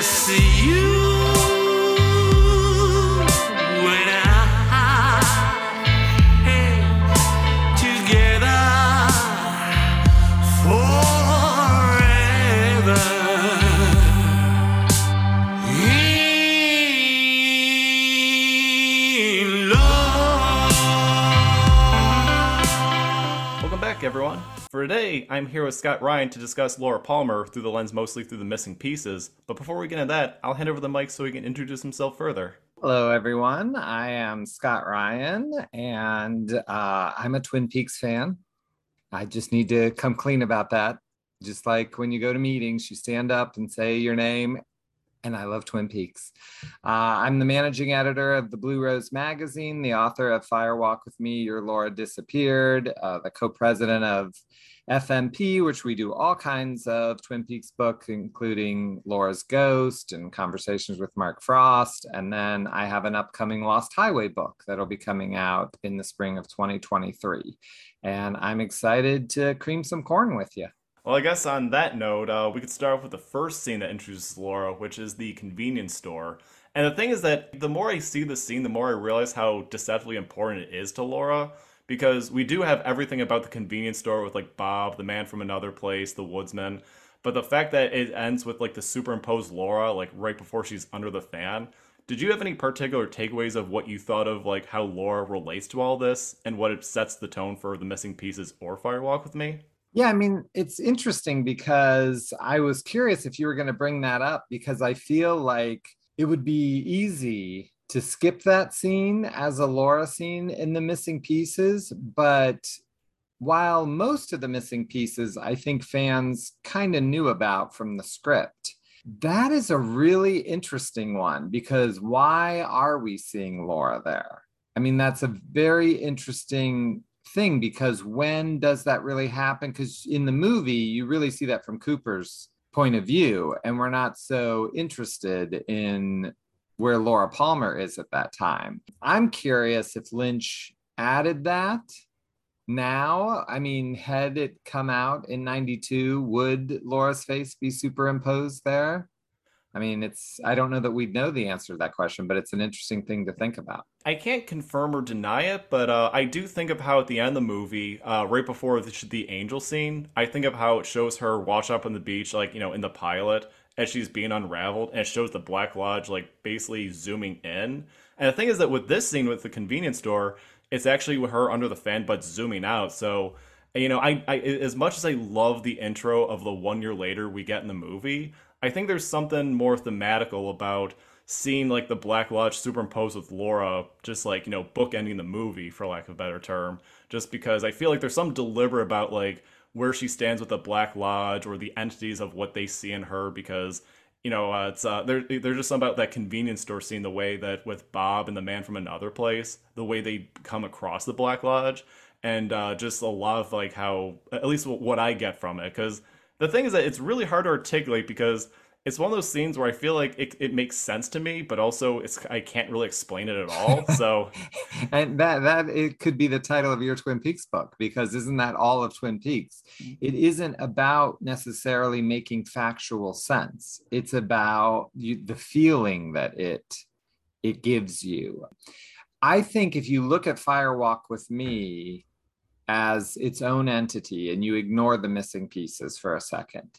just you For today, I'm here with Scott Ryan to discuss Laura Palmer through the lens mostly through the missing pieces. But before we get into that, I'll hand over the mic so he can introduce himself further. Hello, everyone. I am Scott Ryan, and uh, I'm a Twin Peaks fan. I just need to come clean about that. Just like when you go to meetings, you stand up and say your name, and I love Twin Peaks. Uh, I'm the managing editor of the Blue Rose magazine, the author of Fire Walk with Me, Your Laura Disappeared, uh, the co president of FMP, which we do all kinds of Twin Peaks books, including Laura's Ghost and conversations with Mark Frost. And then I have an upcoming Lost Highway book that'll be coming out in the spring of 2023. And I'm excited to cream some corn with you. Well, I guess on that note, uh, we could start off with the first scene that introduces Laura, which is the convenience store. And the thing is that the more I see the scene, the more I realize how deceptively important it is to Laura. Because we do have everything about the convenience store with like Bob, the man from another place, the woodsman. But the fact that it ends with like the superimposed Laura, like right before she's under the fan. Did you have any particular takeaways of what you thought of like how Laura relates to all this and what it sets the tone for the missing pieces or Firewalk with me? Yeah, I mean, it's interesting because I was curious if you were going to bring that up because I feel like it would be easy to skip that scene as a Laura scene in the missing pieces. But while most of the missing pieces, I think fans kind of knew about from the script, that is a really interesting one because why are we seeing Laura there? I mean, that's a very interesting thing because when does that really happen? Because in the movie, you really see that from Cooper's point of view, and we're not so interested in where Laura Palmer is at that time. I'm curious if Lynch added that now. I mean, had it come out in 92, would Laura's face be superimposed there? I mean, it's, I don't know that we'd know the answer to that question, but it's an interesting thing to think about. I can't confirm or deny it, but uh, I do think of how at the end of the movie, uh, right before the, the angel scene, I think of how it shows her wash up on the beach, like, you know, in the pilot, as she's being unraveled, and it shows the Black Lodge, like, basically zooming in. And the thing is that with this scene with the convenience store, it's actually her under the fan, but zooming out. So, you know, I, I as much as I love the intro of the one year later we get in the movie, I think there's something more thematical about seeing like the Black Lodge superimposed with Laura, just like, you know, bookending the movie, for lack of a better term. Just because I feel like there's some deliberate about like where she stands with the Black Lodge or the entities of what they see in her because you know, uh, it's uh, there. There's just something about that convenience store scene, the way that with Bob and the man from another place, the way they come across the Black Lodge, and uh, just a lot of like how, at least what I get from it, because the thing is that it's really hard to articulate because it's one of those scenes where I feel like it, it makes sense to me, but also it's I can't really explain it at all. So, and that that it could be the title of your Twin Peaks book because isn't that all of Twin Peaks? Mm-hmm. It isn't about necessarily making factual sense. It's about you, the feeling that it it gives you. I think if you look at Firewalk with Me as its own entity and you ignore the missing pieces for a second,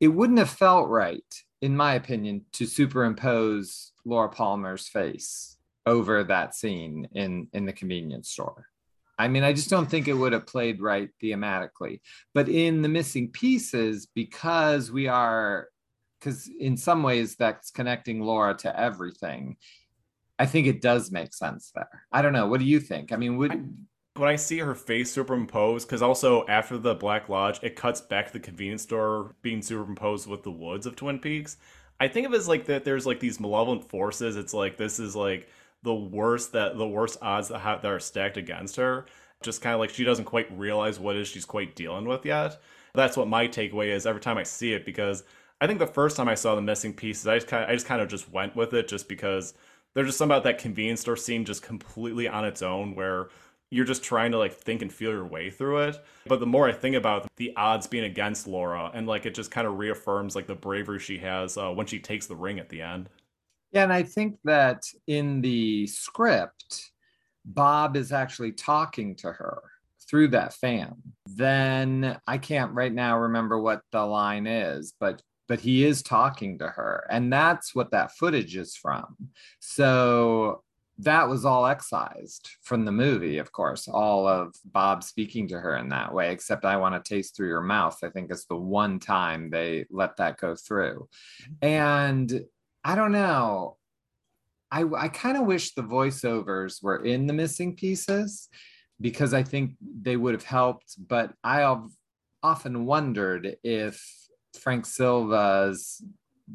it wouldn't have felt right, in my opinion, to superimpose Laura Palmer's face over that scene in in the convenience store. I mean, I just don't think it would have played right thematically. But in the missing pieces, because we are, because in some ways that's connecting Laura to everything. I think it does make sense there. I don't know. What do you think? I mean, would when I see her face superimposed, because also after the Black Lodge, it cuts back to the convenience store being superimposed with the woods of Twin Peaks. I think of it as like that. There's like these malevolent forces. It's like this is like the worst that the worst odds that, have, that are stacked against her. Just kind of like she doesn't quite realize what is she's quite dealing with yet. That's what my takeaway is every time I see it because I think the first time I saw the missing pieces, I just kind of, I just kind of just went with it just because there's just something about that convenience store scene just completely on its own where you're just trying to like think and feel your way through it. But the more I think about the odds being against Laura, and like it just kind of reaffirms like the bravery she has uh, when she takes the ring at the end. Yeah, and I think that in the script, Bob is actually talking to her through that fan. Then I can't right now remember what the line is, but but he is talking to her and that's what that footage is from. So that was all excised from the movie, of course, all of Bob speaking to her in that way, except I want to taste through your mouth. I think it's the one time they let that go through. Mm-hmm. And I don't know. I, I kind of wish the voiceovers were in the missing pieces because I think they would have helped. But I have often wondered if Frank Silva's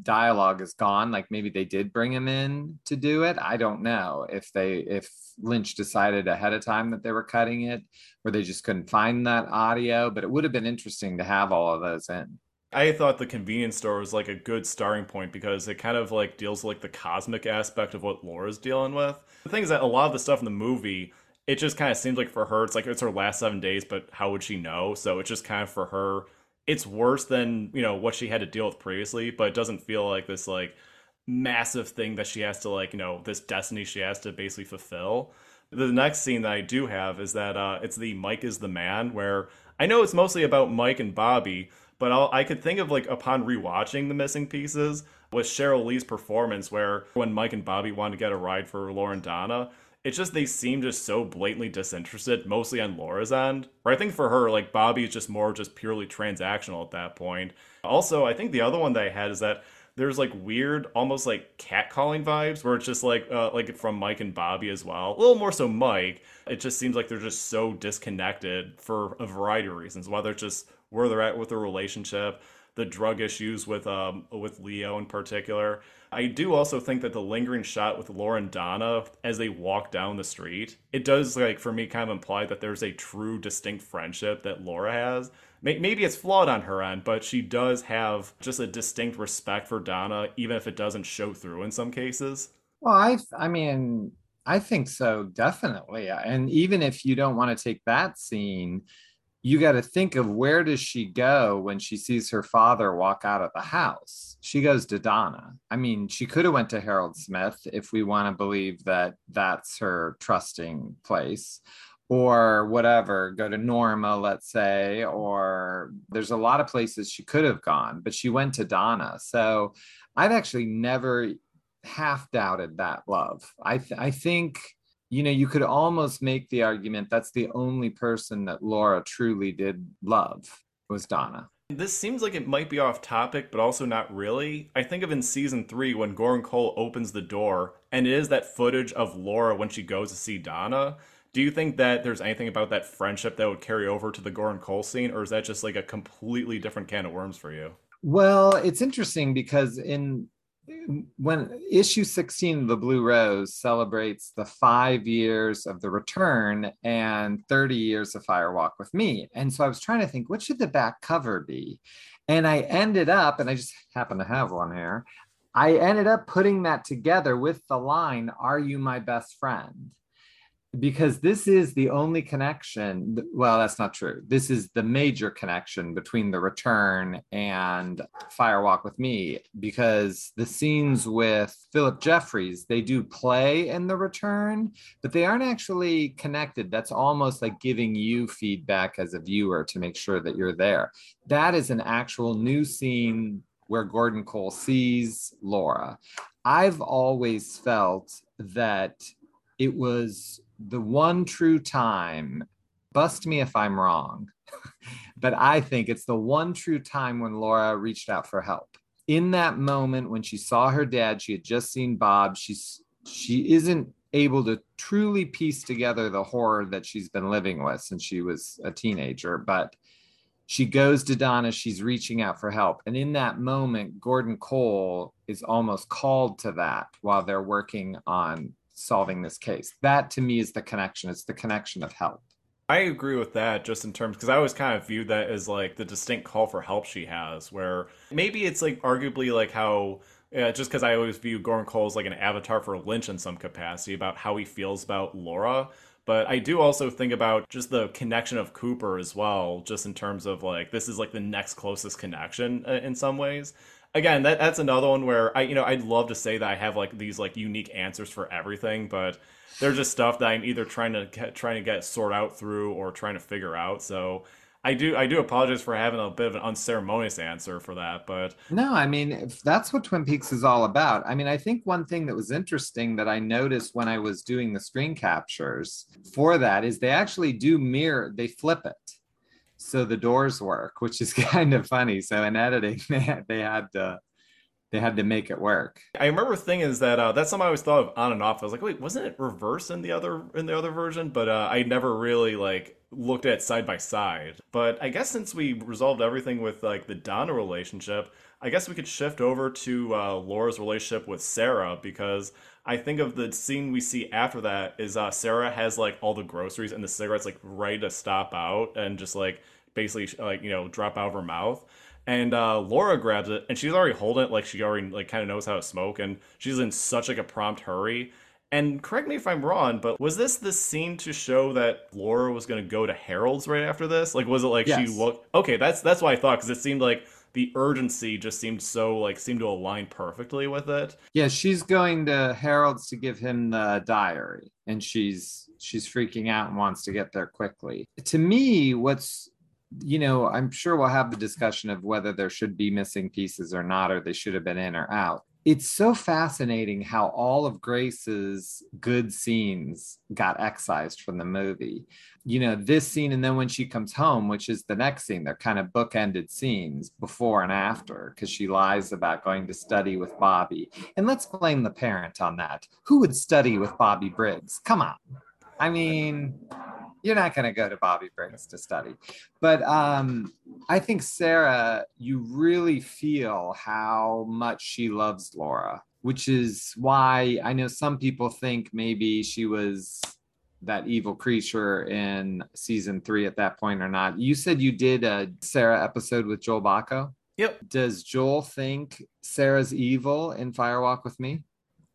dialogue is gone like maybe they did bring him in to do it i don't know if they if lynch decided ahead of time that they were cutting it or they just couldn't find that audio but it would have been interesting to have all of those in I thought the convenience store was like a good starting point because it kind of like deals with like the cosmic aspect of what Laura's dealing with. The thing is that a lot of the stuff in the movie, it just kind of seems like for her, it's like it's her last seven days, but how would she know? So it's just kind of for her it's worse than you know what she had to deal with previously but it doesn't feel like this like massive thing that she has to like you know this destiny she has to basically fulfill. The next scene that i do have is that uh it's the mike is the man where i know it's mostly about mike and bobby but I'll, i could think of like upon rewatching the missing pieces with cheryl lee's performance where when mike and bobby wanted to get a ride for lauren donna it's just they seem just so blatantly disinterested, mostly on Laura's end. Or I think for her, like Bobby is just more just purely transactional at that point. Also, I think the other one that I had is that there's like weird, almost like catcalling vibes, where it's just like uh, like from Mike and Bobby as well. A little more so Mike. It just seems like they're just so disconnected for a variety of reasons. Whether it's just where they're at with their relationship, the drug issues with um with Leo in particular. I do also think that the lingering shot with Laura and Donna as they walk down the street, it does like for me kind of imply that there's a true distinct friendship that Laura has. Maybe it's flawed on her end, but she does have just a distinct respect for Donna, even if it doesn't show through in some cases. Well, I I mean, I think so, definitely. And even if you don't want to take that scene, you got to think of where does she go when she sees her father walk out of the house? She goes to donna. I mean she could have went to harold smith if we want to believe that that's her trusting place or whatever go to norma let's say or there's a lot of places she could have gone but she went to donna. So i've actually never half doubted that love. I th- i think you know, you could almost make the argument that's the only person that Laura truly did love was Donna. This seems like it might be off topic, but also not really. I think of in season three when Gordon Cole opens the door, and it is that footage of Laura when she goes to see Donna. Do you think that there's anything about that friendship that would carry over to the Gordon Cole scene, or is that just like a completely different can of worms for you? Well, it's interesting because in when issue 16 of the Blue Rose celebrates the five years of the return and 30 years of Fire Walk with Me. And so I was trying to think, what should the back cover be? And I ended up, and I just happen to have one here, I ended up putting that together with the line, Are you my best friend? Because this is the only connection well that's not true. This is the major connection between the return and firewalk with me because the scenes with philip jeffries they do play in the return but they aren't actually connected. That's almost like giving you feedback as a viewer to make sure that you're there. That is an actual new scene where gordon cole sees laura. I've always felt that it was the one true time, bust me if I'm wrong, but I think it's the one true time when Laura reached out for help. In that moment when she saw her dad, she had just seen Bob. She's she isn't able to truly piece together the horror that she's been living with since she was a teenager, but she goes to Donna, she's reaching out for help. And in that moment, Gordon Cole is almost called to that while they're working on solving this case. That to me is the connection. It's the connection of help. I agree with that just in terms because I always kind of viewed that as like the distinct call for help she has, where maybe it's like arguably like how Yeah, just because I always view Gordon Cole as like an avatar for Lynch in some capacity about how he feels about Laura. But I do also think about just the connection of Cooper as well, just in terms of like this is like the next closest connection uh, in some ways. Again, that that's another one where I you know I'd love to say that I have like these like unique answers for everything, but they're just stuff that I'm either trying to get, trying to get sort out through or trying to figure out. So I do I do apologize for having a bit of an unceremonious answer for that, but No, I mean, that's what Twin Peaks is all about. I mean, I think one thing that was interesting that I noticed when I was doing the screen captures for that is they actually do mirror, they flip it. So the doors work, which is kind of funny. So in editing, they had, they had to they had to make it work. I remember the thing is that uh, that's something I always thought of on and off. I was like, wait, wasn't it reverse in the other in the other version? But uh, I never really like looked at side by side. But I guess since we resolved everything with like the Donna relationship, I guess we could shift over to uh, Laura's relationship with Sarah because I think of the scene we see after that is uh, Sarah has like all the groceries and the cigarettes like ready to stop out and just like basically like you know drop out of her mouth and uh, Laura grabs it, and she's already holding it like she already like kind of knows how to smoke, and she's in such like a prompt hurry. And correct me if I'm wrong, but was this the scene to show that Laura was going to go to Harold's right after this? Like, was it like Yes. she looked? Okay, that's that's what I thought because it seemed like the urgency just seemed so like seemed to align perfectly with it. Yeah, she's going to Harold's to give him the diary, and she's she's freaking out and wants to get there quickly. To me, what's you know, I'm sure we'll have the discussion of whether there should be missing pieces or not, or they should have been in or out. It's so fascinating how all of Grace's good scenes got excised from the movie. You know, this scene, and then when she comes home, which is the next scene, they're kind of bookended scenes before and after, because she lies about going to study with Bobby. And let's blame the parent on that. Who would study with Bobby Briggs? Come on. I mean, you're not going to go to Bobby Briggs to study. But um, I think Sarah, you really feel how much she loves Laura, which is why I know some people think maybe she was that evil creature in season three at that point or not. You said you did a Sarah episode with Joel Bocko. Yep. Does Joel think Sarah's evil in Firewalk with Me?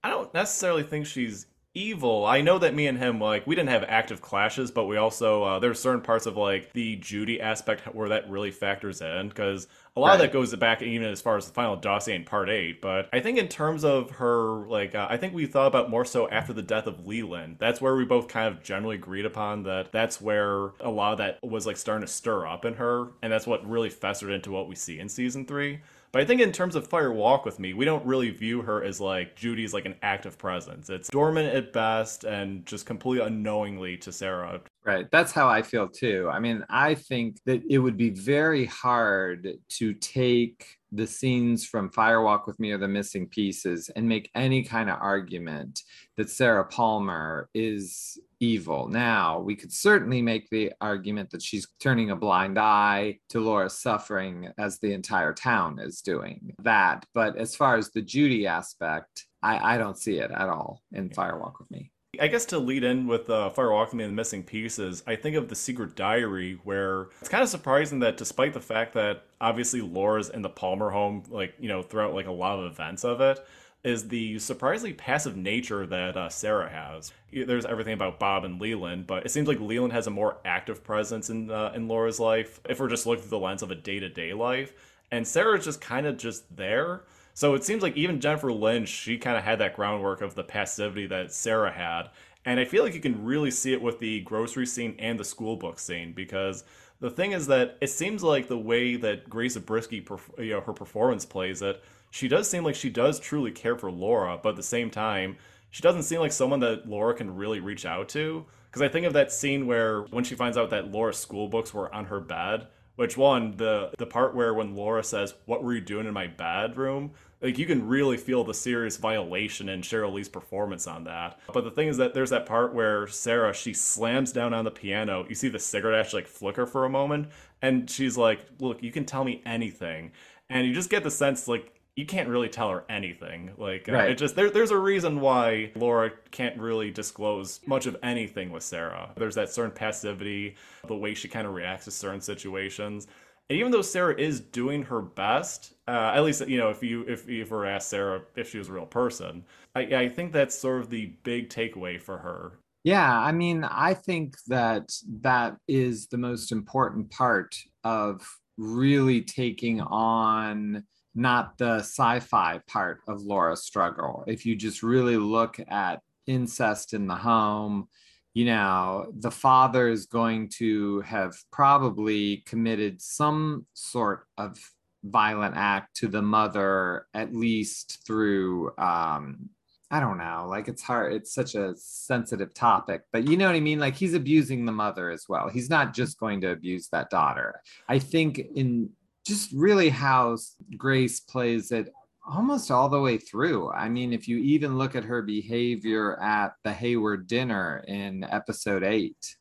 I don't necessarily think she's evil. I know that me and him like we didn't have active clashes, but we also uh, there's certain parts of like the Judy aspect where that really factors in because a lot of that goes back even as far as the final dossier in part eight. But I think in terms of her like uh, I think we thought about more so after the death of Leland. That's where we both kind of generally agreed upon that that's where a lot of that was like starting to stir up in her, and that's what really festered into what we see in season three. But I think in terms of Fire Walk with Me, we don't really view her as like Judy's like an active presence. It's dormant at best and just completely unknowingly to Sarah. Right. That's how I feel too. I mean, I think that it would be very hard to take the scenes from Firewalk with Me or the missing pieces and make any kind of argument that Sarah Palmer is evil. Now, we could certainly make the argument that she's turning a blind eye to Laura's suffering as the entire town is doing that. But as far as the Judy aspect, I, I don't see it at all in Firewalk with Me. I guess to lead in with uh, Fire Walk with Me and the missing pieces, I think of the Secret Diary, where it's kind of surprising that despite the fact that obviously Laura's in the Palmer home, like you know, throughout like a lot of events of it, is the surprisingly passive nature that uh, Sarah has. There's everything about Bob and Leland, but it seems like Leland has a more active presence in uh, in Laura's life. If we're just looking through the lens of a day to day life, and Sarah's just kind of just there. So it seems like even Jennifer Lynch, she kind of had that groundwork of the passivity that Sarah had. And I feel like you can really see it with the grocery scene and the school book scene because the thing is that it seems like the way that Grace Zabriskie, you know, her performance plays it, she does seem like she does truly care for Laura, but at the same time, she doesn't seem like someone that Laura can really reach out to. Because I think of that scene where when she finds out that Laura's school books were on her bed, which one the the part where when Laura says, "What were you doing in my bedroom?" Like you can really feel the serious violation in Cheryl Lee's performance on that. But the thing is that there's that part where Sarah she slams down on the piano. You see the cigarette ash like flicker for a moment, and she's like, "Look, you can tell me anything," and you just get the sense like you can't really tell her anything. Like uh, Right. it just there, there's a reason why Laura can't really disclose much of anything with Sarah. There's that certain passivity, the way she kind of reacts to certain situations. And even though Sarah is doing her best, uh, at least you know if you if you ever asked Sarah if she was a real person, I, I think that's sort of the big takeaway for her. Yeah, I mean, I think that that is the most important part of really taking on not the sci-fi part of Laura's struggle. If you just really look at incest in the home, you know, the father is going to have probably committed some sort of violent act to the mother, at least through, um, I don't know, like it's hard, it's such a sensitive topic, but you know what I mean? Like he's abusing the mother as well. He's not just going to abuse that daughter. I think in just really how Grace plays it almost all the way through. I mean, if you even look at her behavior at the Hayward dinner in episode eight,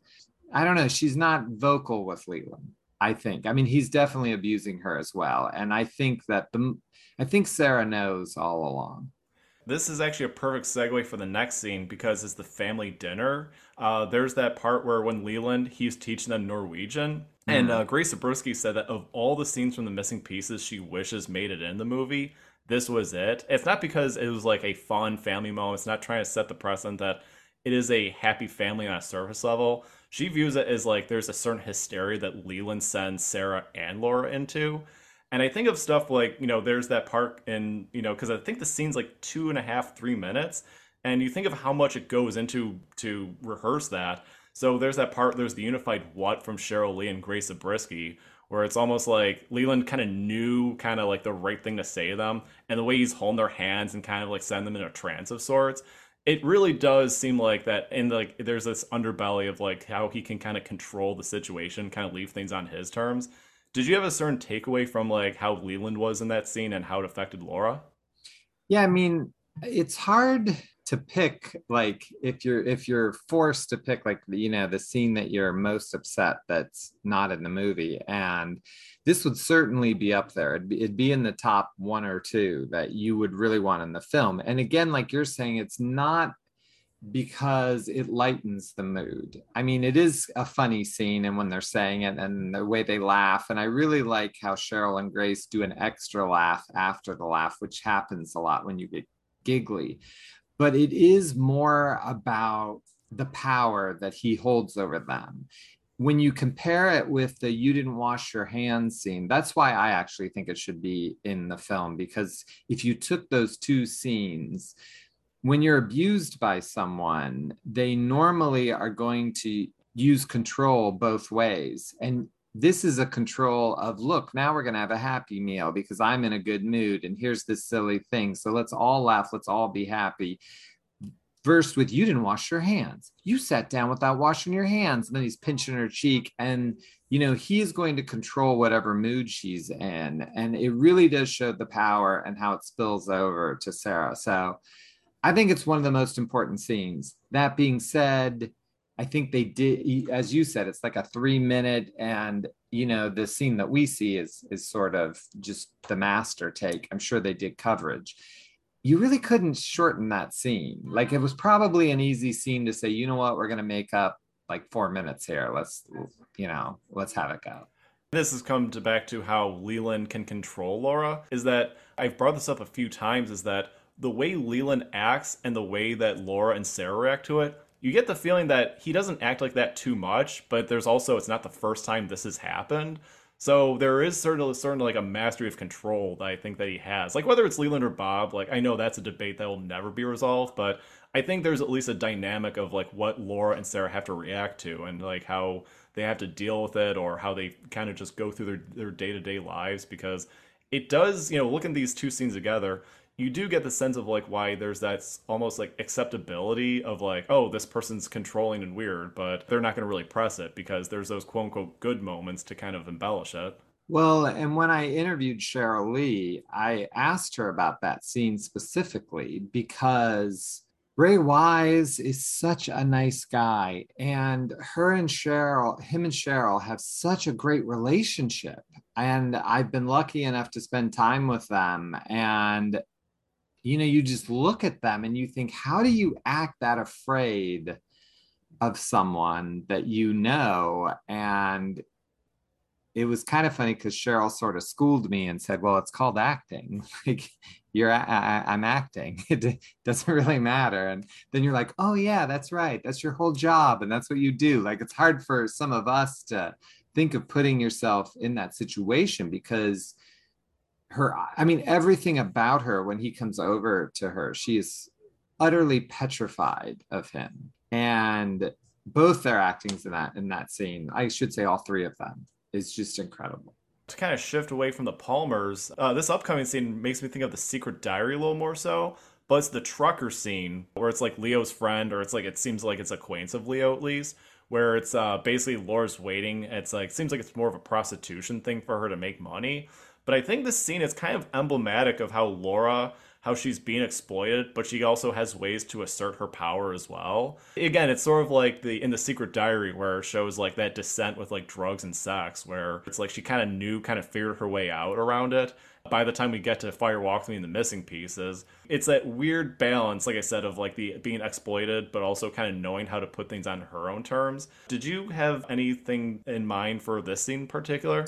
I don't know, she's not vocal with Leland. I think. I mean, he's definitely abusing her as well. And I think that the I think Sarah knows all along. This is actually a perfect segue for the next scene because it's the family dinner. Uh, there's that part where when Leland he's teaching them Norwegian, and uh, Grace Zabriskie said that of all the scenes from the missing pieces she wishes made it in the movie, this was it. It's not because it was like a fun family moment. It's not trying to set the precedent that it is a happy family on a surface level. She views it as like there's a certain hysteria that Leland sends Sarah and Laura into. And I think of stuff like, you know, there's that part in, you know, because I think the scene's like two and a half, three minutes. And you think of how much it goes into to rehearse that. So there's that part, there's the unified what from Cheryl Lee and Grace Zabriskie, where it's almost like Leland kind of knew kind of like the right thing to say to them, and the way he's holding their hands and kind of like send them in a trance of sorts. It really does seem like that, and like there's this underbelly of like how he can kind of control the situation, kind of leave things on his terms. Did you have a certain takeaway from like how Leland was in that scene and how it affected Laura? Yeah, I mean, it's hard to pick like if you're if you're forced to pick like you know the scene that you're most upset that's not in the movie and this would certainly be up there it'd be, it'd be in the top one or two that you would really want in the film and again like you're saying it's not because it lightens the mood. I mean, it is a funny scene, and when they're saying it and the way they laugh, and I really like how Cheryl and Grace do an extra laugh after the laugh, which happens a lot when you get giggly but it is more about the power that he holds over them. When you compare it with the you didn't wash your hands scene, that's why I actually think it should be in the film because if you took those two scenes, when you're abused by someone, they normally are going to use control both ways. And this is a control of look now we're going to have a happy meal because i'm in a good mood and here's this silly thing so let's all laugh let's all be happy. Versed with you didn't wash your hands. You sat down without washing your hands. And then he's pinching her cheek and you know he's going to control whatever mood she's in. And it really does show the power and how it spills over to sarah. So i think it's one of the most important scenes that being said I think they did, as you said, it's like a three minute, and you know the scene that we see is is sort of just the master take. I'm sure they did coverage. You really couldn't shorten that scene. Like it was probably an easy scene to say, you know what, we're to make up like four minutes here. Let's, you know, let's have it go. This has come to back to how Leland can control Laura. Is that I've brought this up a few times. Is that the way Leland acts and the way that Laura and Sarah react to it you get the feeling that he doesn't act like that too much, but there's also it's not the first time this has happened. So there is certainly certainly like a mastery of control that I think that he has. Like whether it's Leland or Bob, like I know that's a debate that will never be resolved, but I think there's at least a dynamic of like what Laura and Sarah have to react to and like how they have to deal with it or how they kind of just go through their their day-to-day lives because it does, you know, looking these two scenes together, you do get the sense of like why there's that almost like acceptability of like oh this person's controlling and weird but they're not going to really press it because there's those quote unquote good moments to kind of embellish it. Well and when i interviewed cheryl lee i asked her about that scene specifically because ray wise is such a nice guy and her and Cheryl, him and Cheryl, have such a great relationship and i've been lucky enough to spend time with them and you know you just look at them and you think how do you act that afraid of someone that you know and it was kind of funny because Cheryl sort of schooled me and said, "Well, it's called acting. Like you're, I, I'm acting. It doesn't really matter." And then you're like, "Oh yeah, that's right. That's your whole job, and that's what you do." Like it's hard for some of us to think of putting yourself in that situation because her, I mean, everything about her when he comes over to her, she is utterly petrified of him, and both their actings in that in that scene, I should say all three of them, is just incredible. To kind of shift away from the Palmers, uh, this upcoming scene makes me think of the Secret Diary a little more so. But it's the trucker scene where it's like Leo's friend, or it's like it seems like it's acquaintance of Leo at least, where it's uh, basically Laura's waiting. It's like seems like it's more of a prostitution thing for her to make money. But I think this scene is kind of emblematic of how Laura how she's being exploited, but she also has ways to assert her power as well. Again, it's sort of like the in the Secret Diary where it shows like that descent with like drugs and sex, where it's like she kind of knew, kind of figured her way out around it. By the time we get to Fire Walk Me and the Missing Pieces, it's that weird balance, like I said, of like the being exploited, but also kind of knowing how to put things on her own terms. Did you have anything in mind for this scene in particular?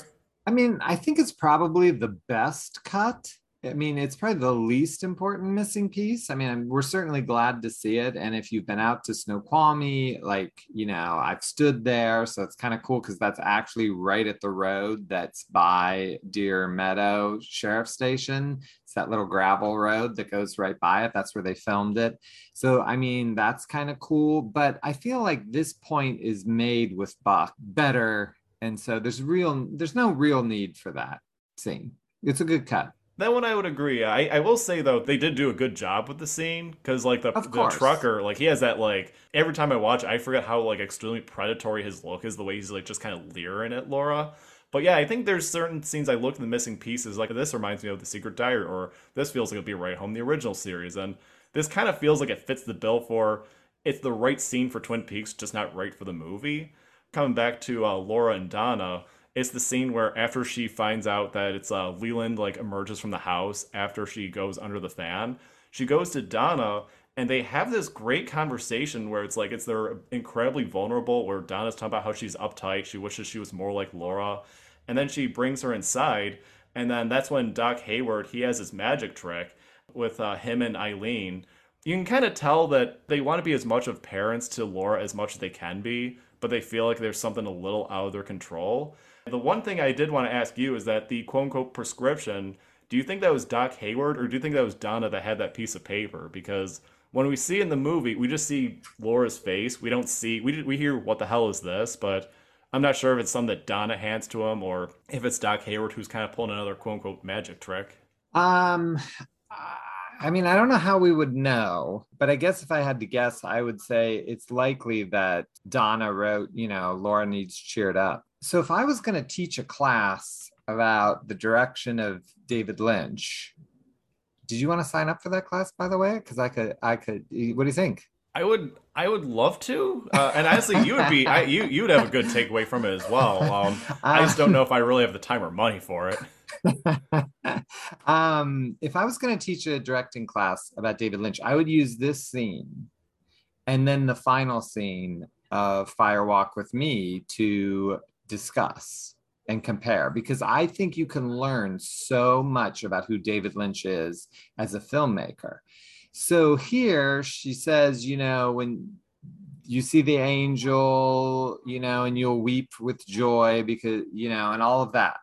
I mean, I think it's probably the best cut I mean, it's probably the least important missing piece. I mean, we're certainly glad to see it. And if you've been out to Snoqualmie, like, you know, I've stood there. So it's kind of cool because that's actually right at the road that's by Deer Meadow Sheriff Station. It's that little gravel road that goes right by it. That's where they filmed it. So, I mean, that's kind of cool. But I feel like this point is made with Buck better. And so there's real, there's no real need for that scene. It's a good cut. That one I would agree. I, I will say though they did do a good job with the scene because like the, the trucker like he has that like every time I watch I forget how like extremely predatory his look is the way he's like just kind of leering at Laura. But yeah, I think there's certain scenes I look in the missing pieces like this reminds me of the Secret Diary or this feels like it'll be right home the original series and this kind of feels like it fits the bill for it's the right scene for Twin Peaks just not right for the movie. Coming back to uh, Laura and Donna it's the scene where after she finds out that it's uh, Leland like emerges from the house after she goes under the fan, she goes to Donna and they have this great conversation where it's like it's they're incredibly vulnerable. Where Donna's talking about how she's uptight, she wishes she was more like Laura, and then she brings her inside, and then that's when Doc Hayward he has his magic trick with uh, him and Eileen. You can kind of tell that they want to be as much of parents to Laura as much as they can be, but they feel like there's something a little out of their control. The one thing I did want to ask you is that the quote unquote prescription, do you think that was Doc Hayward or do you think that was Donna that had that piece of paper? Because when we see in the movie, we just see Laura's face. We don't see, we, we hear, what the hell is this? But I'm not sure if it's something that Donna hands to him or if it's Doc Hayward who's kind of pulling another quote unquote magic trick. Um, I mean, I don't know how we would know, but I guess if I had to guess, I would say it's likely that Donna wrote, you know, Laura needs cheered up. So if I was going to teach a class about the direction of David Lynch, did you want to sign up for that class, by the way? Because I could, I could. What do you think? I would, I would love to, uh, and honestly, you would be, I, you, you would have a good takeaway from it as well. Um, I just don't know if I really have the time or money for it. um, if I was going to teach a directing class about David Lynch, I would use this scene and then the final scene of Fire Walk with Me to discuss and compare because I think you can learn so much about who David Lynch is as a filmmaker. So here she says, you know, when you see the angel, you know, and you'll weep with joy because, you know, and all of that.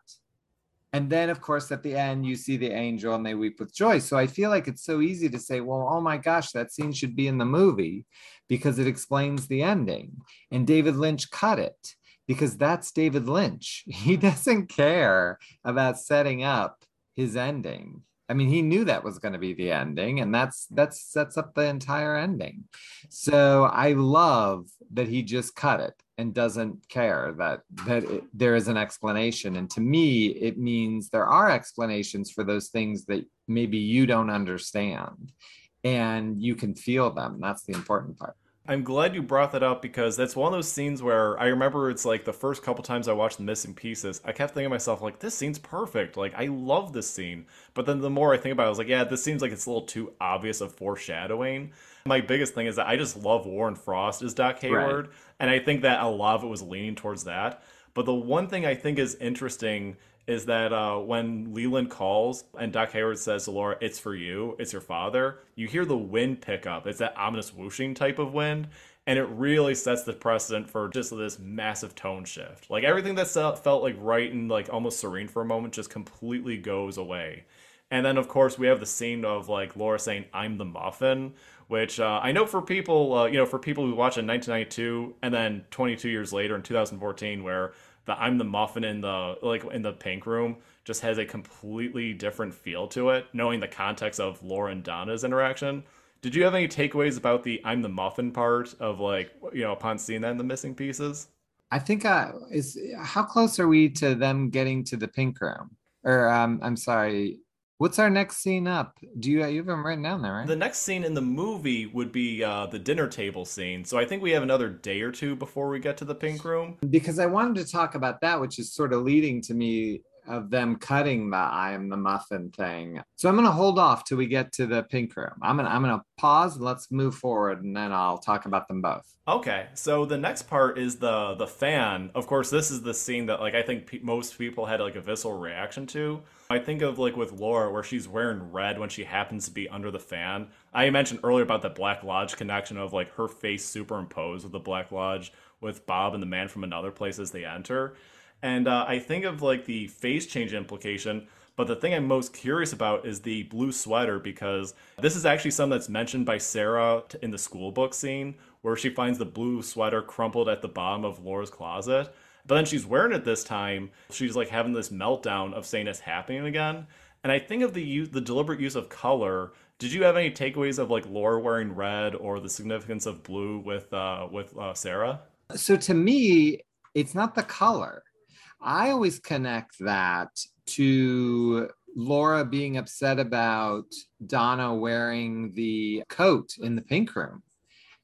And then, of course, at the end, you see the angel and they weep with joy. So I feel like it's so easy to say, well, oh my gosh, that scene should be in the movie because it explains the ending. And David Lynch cut it because that's David Lynch. He doesn't care about setting up his ending. I mean, he knew that was going to be the ending, and that's that sets up the entire ending. So I love that he just cut it and doesn't care that that it, there is an explanation. And to me, it means there are explanations for those things that maybe you don't understand, and you can feel them. That's the important part. I'm glad you brought that up because that's one of those scenes where I remember it's like the first couple times I watched the missing pieces, I kept thinking to myself, like, this scene's perfect. Like, I love this scene. But then the more I think about it, I was like, yeah, this seems like it's a little too obvious of foreshadowing. My biggest thing is that I just love Warren Frost as Doc Hayward. And I think that a lot of it was leaning towards that. But the one thing I think is interesting is that uh, when Leland calls and Doc Hayward says to Laura, "It's for you. It's your father." You hear the wind pick up. It's that ominous whooshing type of wind, and it really sets the precedent for just this massive tone shift. Like everything that felt like right and like almost serene for a moment just completely goes away. And then of course we have the scene of like Laura saying, "I'm the muffin," which uh, I know for people, uh, you know, for people who watch in 1992 and then 22 years later in 2014, where the I'm the muffin in the like in the pink room just has a completely different feel to it, knowing the context of Laura and Donna's interaction. Did you have any takeaways about the I'm the muffin part of like you know upon seeing that in the missing pieces? I think uh, is how close are we to them getting to the pink room? Or um, I'm sorry, What's our next scene up? Do you you have them written down there, right? The next scene in the movie would be uh, the dinner table scene. So I think we have another day or two before we get to the pink room. Because I wanted to talk about that, which is sort of leading to me of them cutting the I am the muffin thing. So I'm gonna hold off till we get to the pink room. I'm gonna I'm gonna pause and let's move forward and then I'll talk about them both. Okay, so the next part is the the fan. Of course, this is the scene that like I think pe- most people had like a visceral reaction to. I think of like with Laura where she's wearing red when she happens to be under the fan. I mentioned earlier about the Black Lodge connection of like her face superimposed with the Black Lodge with Bob and the man from another place as they enter. And uh, I think of like the face change implication, but the thing I'm most curious about is the blue sweater because this is actually something that's mentioned by Sarah in the school book scene where she finds the blue sweater crumpled at the bottom of Laura's closet. But then she's wearing it this time. She's like having this meltdown of saying it's happening again. And I think of the the deliberate use of color. Did you have any takeaways of like Laura wearing red or the significance of blue with uh, with uh, Sarah? So to me, it's not the color. I always connect that to Laura being upset about Donna wearing the coat in the pink room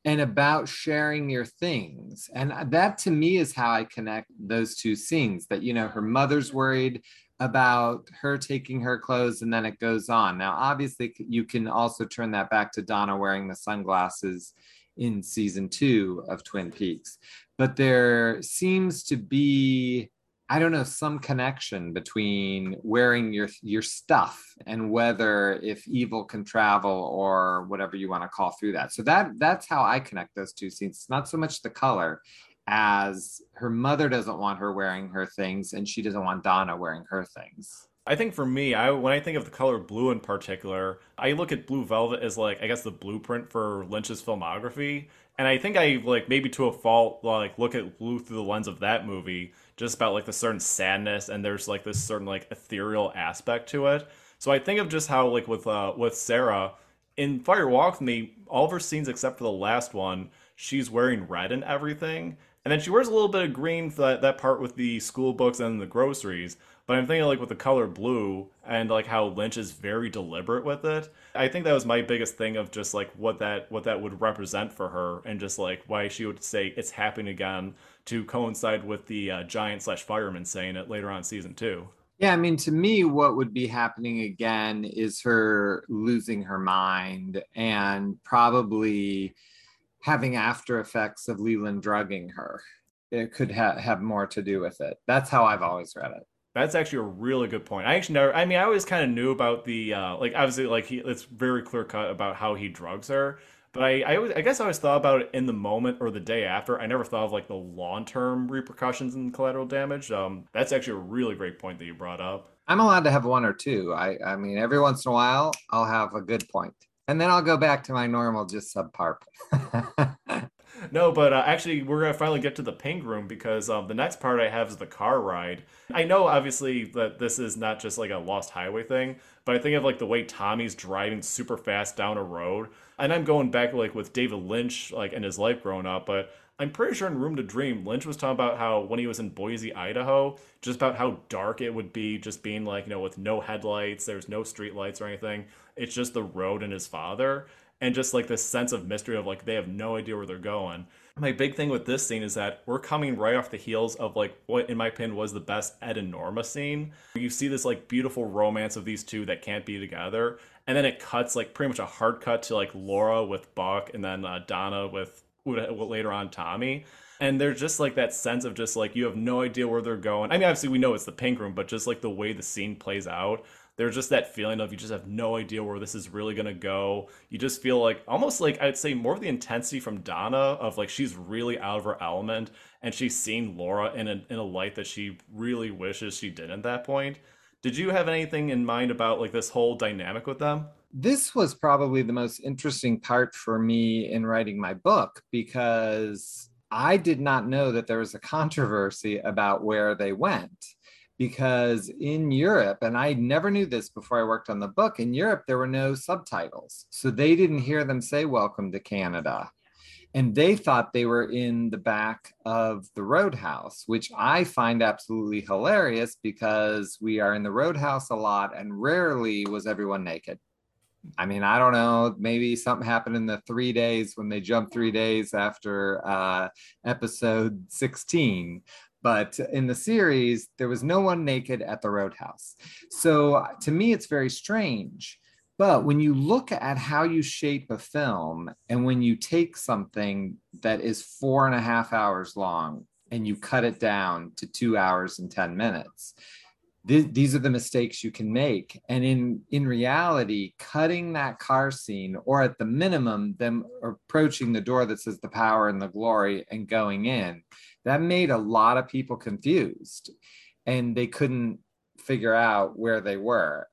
and about sharing your things. And that to me is how I connect those two scenes that, you know, her mother's worried about her taking her clothes and then it goes on. Now, obviously, you can also turn that back to Donna wearing the sunglasses in season two of Twin Peaks. But there seems to be I don't know, some connection between wearing your your stuff and whether if evil can travel or whatever you want to call through that. So that that's how I connect those two scenes. It's not so much the color as her mother doesn't want her wearing her things and she doesn't want Donna wearing her things. I think for me, I when I think of the color blue in particular, I look at Blue Velvet as like I guess the blueprint for Lynch's filmography, and I think I like maybe to a fault like look at blue through the lens of that movie just about like the certain sadness and there's like this certain like ethereal aspect to it. So I think of just how like with uh with Sarah in Fire Walk with Me, all of her scenes except for the last one, she's wearing red and everything. And then she wears a little bit of green for that, that part with the school books and the groceries. But I'm thinking like with the color blue and like how Lynch is very deliberate with it. I think that was my biggest thing of just like what that what that would represent for her and just like why she would say it's happening again to coincide with the uh, giant slash fireman saying it later on season two. Yeah, I mean, to me, what would be happening again is her losing her mind and probably having after effects of Leland drugging her. It could ha- have more to do with it. That's how I've always read it. That's actually a really good point. I actually never. I mean, I always kind of knew about the uh, like obviously like he it's very clear cut about how he drugs her. But I, I, always, I guess I always thought about it in the moment or the day after. I never thought of like the long term repercussions and collateral damage. Um, that's actually a really great point that you brought up. I'm allowed to have one or two. I, I mean, every once in a while, I'll have a good point, and then I'll go back to my normal, just subpar. no, but uh, actually, we're gonna finally get to the pink room because um, the next part I have is the car ride. I know, obviously, that this is not just like a Lost Highway thing, but I think of like the way Tommy's driving super fast down a road, and I'm going back like with David Lynch, like in his life growing up, but I'm pretty sure in Room to Dream, Lynch was talking about how when he was in Boise, Idaho, just about how dark it would be, just being like, you know, with no headlights, there's no street lights or anything. It's just the road and his father and just like this sense of mystery of like they have no idea where they're going. My big thing with this scene is that we're coming right off the heels of like what in my opinion was the best Ed and Norma scene. You see this like beautiful romance of these two that can't be together, and then it cuts like pretty much a hard cut to like Laura with Buck and then uh, Donna with later on Tommy. And there's just like that sense of just like you have no idea where they're going. I mean, obviously we know it's the pink room, but just like the way the scene plays out, there's just that feeling of you just have no idea where this is really gonna go. You just feel like almost like I'd say more of the intensity from Donna of like she's really out of her element and she's seen Laura in a in a light that she really wishes she didn't at that point. Did you have anything in mind about like this whole dynamic with them? This was probably the most interesting part for me in writing my book because I did not know that there was a controversy about where they went because in Europe, and I never knew this before I worked on the book, in Europe, there were no subtitles. So they didn't hear them say, Welcome to Canada. And they thought they were in the back of the Roadhouse, which I find absolutely hilarious because we are in the Roadhouse a lot and rarely was everyone naked. I mean, I don't know. Maybe something happened in the three days when they jumped three days after uh, episode 16 but in the series there was no one naked at the roadhouse. So to me it's very strange but when you look at how you shape a film and when you take something that is four and a half hours long and you cut it down to two hours and 10 minutes th- these are the mistakes you can make. And in in reality cutting that car scene or at the minimum them approaching the door that says the power and the glory and going in that made a lot of people confused and they couldn't figure out where they were.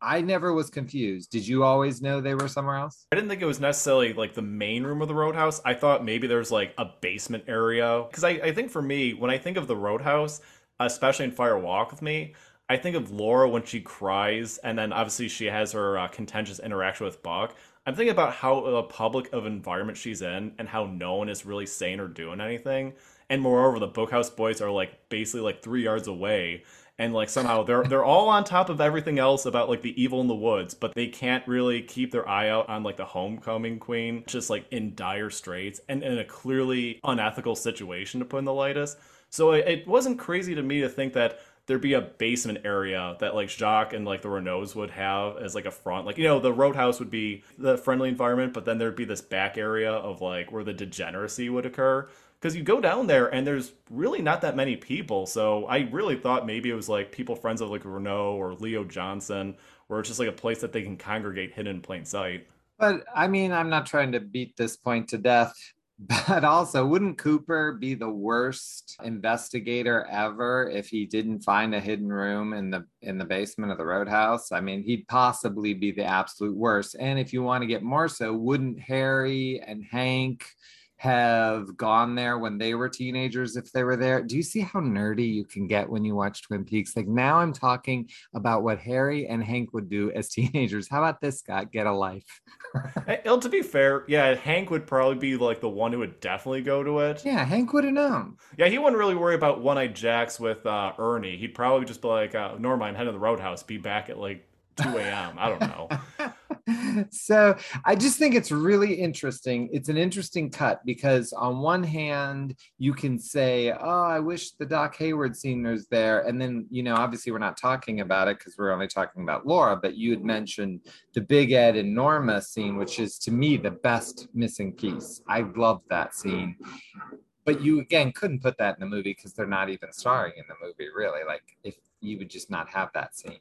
I never was confused. Did you always know they were somewhere else? I didn't think it was necessarily like the main room of the Roadhouse. I thought maybe there's like a basement area. Because I, I think for me, when I think of the Roadhouse, especially in Fire Walk with Me, I think of Laura when she cries, and then obviously she has her uh, contentious interaction with Buck. I'm thinking about how uh, public of environment she's in, and how no one is really saying or doing anything and moreover the bookhouse boys are like basically like three yards away. And like somehow they're they're all on top of everything else about like the evil in the woods but they can't really keep their eye out on like the homecoming queen just like in dire straits and in a clearly unethical situation to put in the lightest. So it, it wasn't crazy to me to think that there'd be a basement area that like Jacques and like the Renaults would have as like a front. Like, you know, the Roadhouse would be the friendly environment, but then there'd be this back area of like where the degeneracy would occur because you go down there and there's really not that many people. So I really thought maybe it was like people friends of like Renault or Leo Johnson, where it's just like a place that they can congregate hidden in plain sight. But I mean, I'm not trying to beat this point to death, but also, wouldn't Cooper be the worst investigator ever if he didn't find a hidden room in the in the basement of the Roadhouse? I mean, he'd possibly be the absolute worst. And if you want to get more so, wouldn't Harry and Hank have gone there when they were teenagers if they were there. Do you see how nerdy you can get when you watch Twin Peaks? Like now I'm talking about what Harry and Hank would do as teenagers. How about this, Scott? Get a life. well, to be fair, yeah, Hank would probably be like the one who would definitely go to it. Yeah, Hank would have known. Yeah, he wouldn't really worry about one eyed Jacks with uh, Ernie. He'd probably just be like, uh, Norma, I'm heading to the Roadhouse, be back at like 2 a.m. I don't know. so I just think it's really interesting. It's an interesting cut because on one hand, you can say, Oh, I wish the Doc Hayward scene was there. And then, you know, obviously we're not talking about it because we're only talking about Laura, but you had mentioned the Big Ed and Norma scene, which is to me the best missing piece. I love that scene. But you again couldn't put that in the movie because they're not even starring in the movie, really. Like if you would just not have that scene.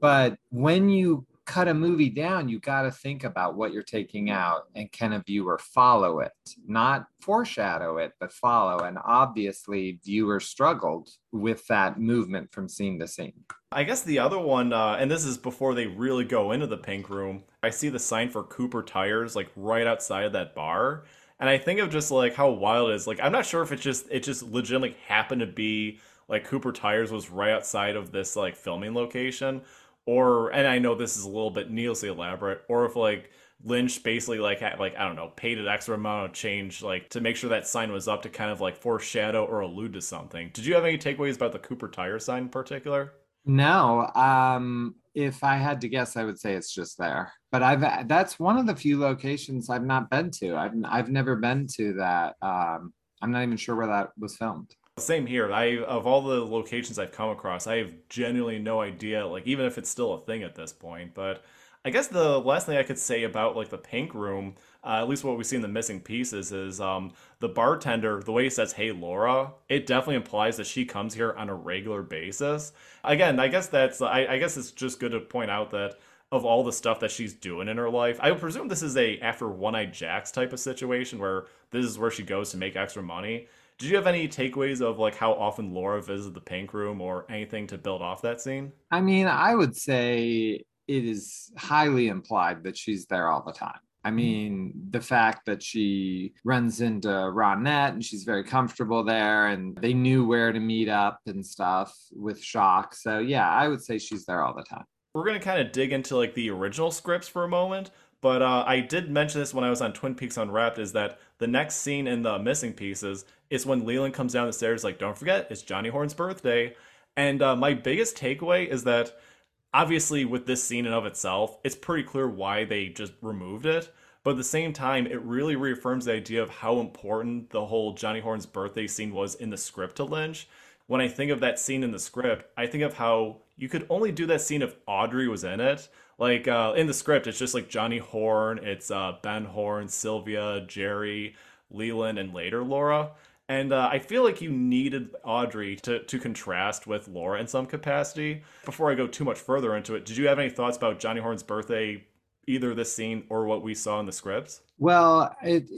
But when you cut a movie down, you got to think about what you're taking out and can a viewer follow it? Not foreshadow it, but follow. And obviously, viewers struggled with that movement from scene to scene. I guess the other one, uh, and this is before they really go into the pink room, I see the sign for Cooper Tires like right outside of that bar. And I think of just like how wild it is. Like, I'm not sure if it just, it just legitimately happened to be like Cooper Tires was right outside of this like filming location or and I know this is a little bit needlessly elaborate, or if like Lynch basically like had, like I don't know paid an extra amount of change like to make sure that sign was up to kind of like foreshadow or allude to something. Did you have any takeaways about the Cooper Tire sign in particular? No. Um, if I had to guess, I would say it's just there. But I've that's one of the few locations I've not been to. I've I've never been to that. Um, I'm not even sure where that was filmed. Same here. I of all the locations I've come across, I have genuinely no idea. Like even if it's still a thing at this point, but I guess the last thing I could say about like the pink room, uh, at least what we see in the missing pieces is um, the bartender, the way he says, hey, Laura, it definitely implies that she comes here on a regular basis. Again, I guess that's, I, I guess it's just good to point out that of all the stuff that she's doing in her life, I presume this is a after One Eye Jacks type of situation where this is where she goes to make extra money. Did you have any takeaways of like how often Laura visited the pink room or anything to build off that scene? I mean, I would say it is highly implied that she's there all the time. I mean, the fact that she runs into Ronette and she's very comfortable there, and they knew where to meet up and stuff with Jacques. So, yeah, I would say she's there all the time. We're going to kind of dig into like the original scripts for a moment, but uh, I did mention this when I was on Twin Peaks Unwrapped is that the next scene in the missing pieces is when Leland comes down the stairs, like, don't forget, it's Johnny Horn's birthday. And uh, my biggest takeaway is that obviously with this scene in of itself, it's pretty clear why they just removed it. But at the same time, it really reaffirms the idea of how important the whole Johnny Horn's birthday scene was in the script to Lynch. When I think of that scene in the script, I think of how you could only do that scene if Audrey was in it. Like uh, in the script, it's just like Johnny Horn, it's uh, Ben Horn, Sylvia, Jerry, Leland, and later Laura. And uh, I feel like you needed Audrey to, to contrast with Laura in some capacity. Before I go too much further into it, did you have any thoughts about Johnny Horn's birthday, either this scene or what we saw in the scripts? Well, it,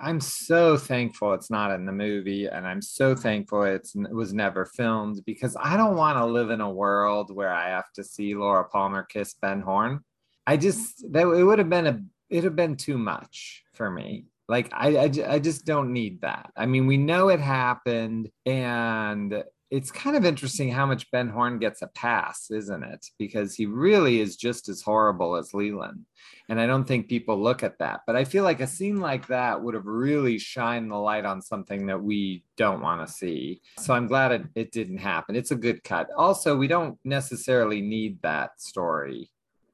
I'm so thankful it's not in the movie, and I'm so thankful it was never filmed because I don't want to live in a world where I have to see Laura Palmer kiss Ben Horn. I just that it would have been a it have been too much for me. Like I, I, I just don't need that. I mean, we know it happened, and it's kind of interesting how much Ben Horn gets a pass, isn't it? Because he really is just as horrible as Leland. And I don't think people look at that. But I feel like a scene like that would have really shined the light on something that we don't want to see. So I'm glad it, it didn't happen. It's a good cut. Also, we don't necessarily need that story,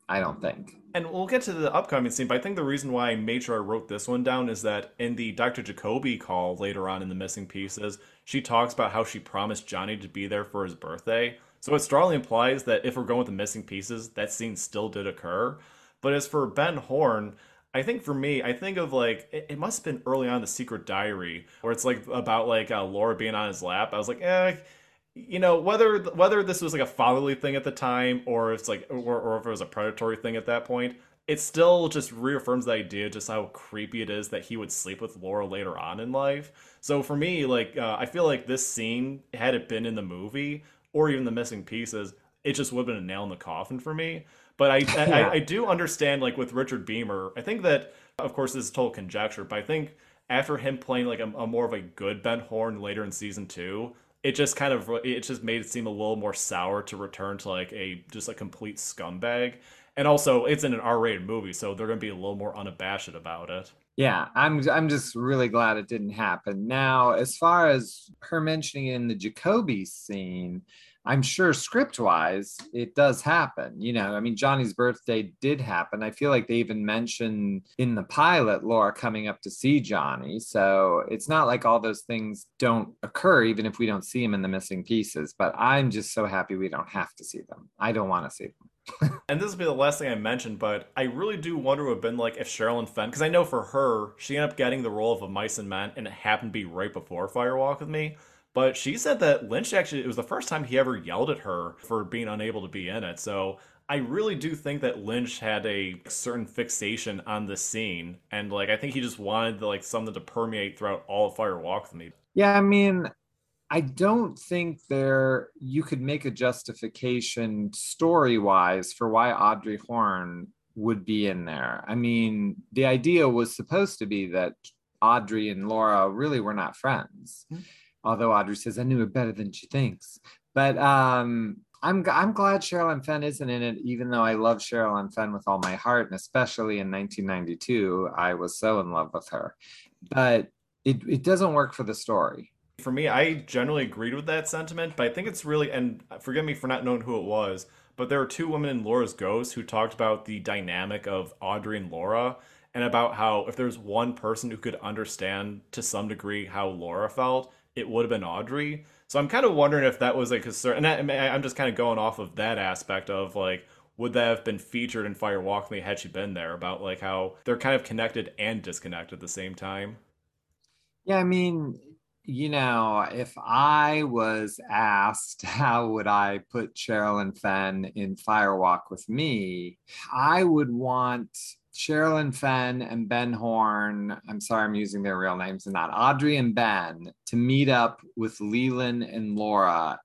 I don't think. And we'll get to the upcoming scene, but I think the reason why I made sure I wrote this one down is that in the Dr. Jacoby call later on in the missing pieces, she talks about how she promised Johnny to be there for his birthday. So it strongly implies that if we're going with the missing pieces, that scene still did occur. But as for Ben Horn, I think for me, I think of like it, it must have been early on the Secret Diary, where it's like about like uh, Laura being on his lap. I was like, eh, you know whether whether this was like a fatherly thing at the time or it's like or, or if it was a predatory thing at that point it still just reaffirms the idea just how creepy it is that he would sleep with laura later on in life. So for me like uh, i feel like this scene had it been in the movie or even the missing pieces it just would have been a nail in the coffin for me. But I, I, I do understand like with richard beymer i think that of course this is total conjecture but i think after him playing like a, a more of a good ben horn later in season two it just kind of it just made it seem a little more sour to return to like a just a complete scumbag. And also it's in an r-rated movie so they're going to be a little more unabashed about it. Yeah i'm i'm just really glad it didn't happen. Now as far as her mentioning in the jacoby scene I'm sure script wise, it does happen. You know, I mean, Johnny's birthday did happen. I feel like they even mentioned in the pilot Laura coming up to see Johnny. So it's not like all those things don't occur, even if we don't see him in the missing pieces. But I'm just so happy we don't have to see them. I don't want to see them. and this will be the last thing I mentioned, but I really do wonder what have been like if Sherilyn Fenn, because I know for her, she ended up getting the role of a mice and men, and it happened to be right before Fire Walk with Me. But she said that Lynch actually, it was the first time he ever yelled at her for being unable to be in it. So I really do think that Lynch had a certain fixation on the scene. And like, I think he just wanted like something to permeate throughout all of Fire Walk with Me. Yeah, I mean, I don't think there you could make a justification story wise for why Audrey Horn would be in there. I mean, the idea was supposed to be that Audrey and Laura really were not friends. Mm-hmm although Audrey says I knew her better than she thinks. But um, I'm I'm glad Sherilyn Fenn isn't in it, even though I love Sherilyn Fenn with all my heart, and especially in 1992, I was so in love with her. But it it doesn't work for the story. For me, I generally agreed with that sentiment, but I think it's really and forgive me for not knowing who it was, but there were two women in Laura's Ghost who talked about the dynamic of Audrey and Laura and about how if there's one person who could understand to some degree how Laura felt, it would have been Audrey. So I'm kind of wondering if that was like a certain, and I, I'm just kind of going off of that aspect of like would that have been featured in Fire Walk Me had she been there about like how they're kind of connected and disconnected at the same time. Yeah, I mean, you know, if I was asked how would I put Sherilyn Fenn in Firewalk with me, I would want Sherilyn Fenn and Ben Horn, I'm sorry I'm using their real names and not Audrey and Ben, to meet up with Leland and Laura.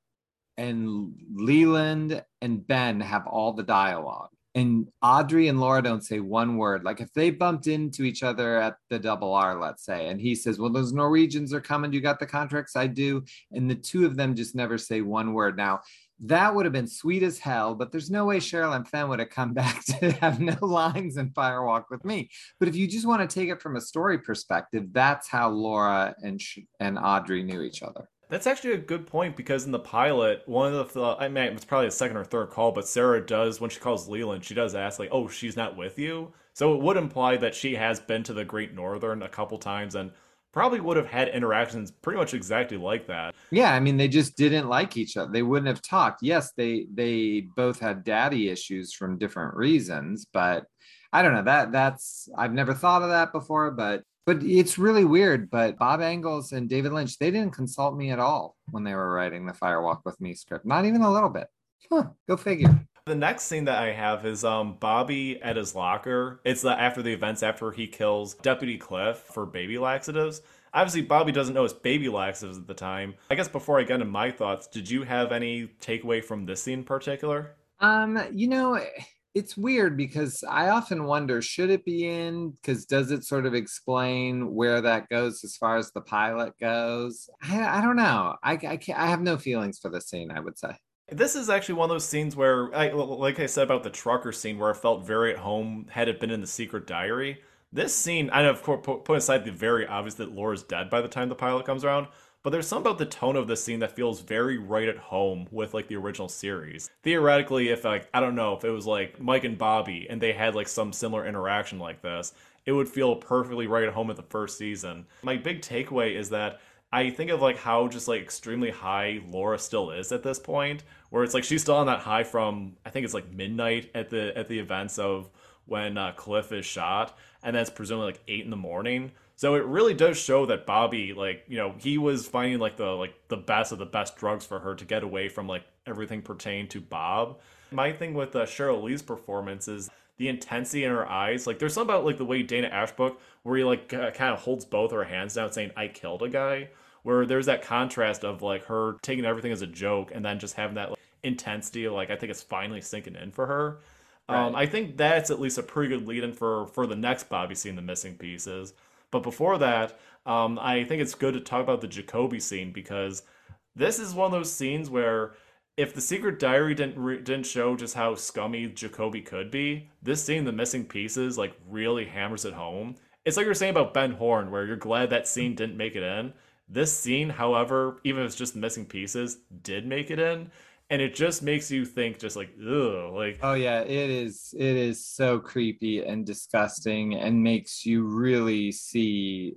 And Leland and Ben have all the dialogue. And Audrey and Laura don't say one word. Like if they bumped into each other at the double R, let's say, and he says, Well, those Norwegians are coming. You got the contracts? I do. And the two of them just never say one word. Now, that would have been sweet as hell, but there's no way Sherilyn Fenn would have come back to have no lines and Firewalk with me. But if you just want to take it from a story perspective, that's how Laura and and Audrey knew each other. That's actually a good point because in the pilot, one of the I mean it's probably a second or third call, but Sarah does when she calls Leland, she does ask like, "Oh, she's not with you." So it would imply that she has been to the Great Northern a couple times and probably would have had interactions pretty much exactly like that. Yeah, I mean they just didn't like each other. They wouldn't have talked. Yes, they they both had daddy issues from different reasons, but I don't know. That that's I've never thought of that before, but but it's really weird. But Bob Engels and David Lynch, they didn't consult me at all when they were writing the Firewalk with Me script. Not even a little bit. Huh, go figure. The next scene that I have is um Bobby at his locker. It's the, after the events after he kills Deputy Cliff for baby laxatives. Obviously, Bobby doesn't know it's baby laxatives at the time. I guess before I get into my thoughts, did you have any takeaway from this scene in particular? Um, you know, it's weird because I often wonder should it be in because does it sort of explain where that goes as far as the pilot goes? I, I don't know. I I, can't, I have no feelings for the scene. I would say. This is actually one of those scenes where, I, like I said about the trucker scene, where I felt very at home had it been in the secret diary. This scene, I know, of course, put aside the very obvious that Laura's dead by the time the pilot comes around, but there's something about the tone of this scene that feels very right at home with like the original series. Theoretically, if like I don't know if it was like Mike and Bobby and they had like some similar interaction like this, it would feel perfectly right at home at the first season. My big takeaway is that I think of like how just like extremely high Laura still is at this point, where it's like she's still on that high from I think it's like midnight at the at the events of when uh, Cliff is shot, and that's presumably like eight in the morning. So it really does show that Bobby, like, you know, he was finding like the like the best of the best drugs for her to get away from like everything pertaining to Bob. My thing with uh, Sheryl Lee's performance is the intensity in her eyes. Like, there's something about like the way Dana Ashbrook, where he like kind of holds both her hands down, saying "I killed a guy." Where there's that contrast of like her taking everything as a joke and then just having that like, intensity. Like, I think it's finally sinking in for her. Right. Um, I think that's at least a pretty good lead in for for the next Bobby scene, the missing pieces. But before that, um, I think it's good to talk about the Jacoby scene because this is one of those scenes where if the secret diary didn't re- didn't show just how scummy Jacoby could be, this scene, the missing pieces, like really hammers it home. It's like you're saying about Ben Horn, where you're glad that scene didn't make it in. This scene, however, even if it's just missing pieces, did make it in. And it just makes you think just like ugh like oh yeah it is it is so creepy and disgusting and makes you really see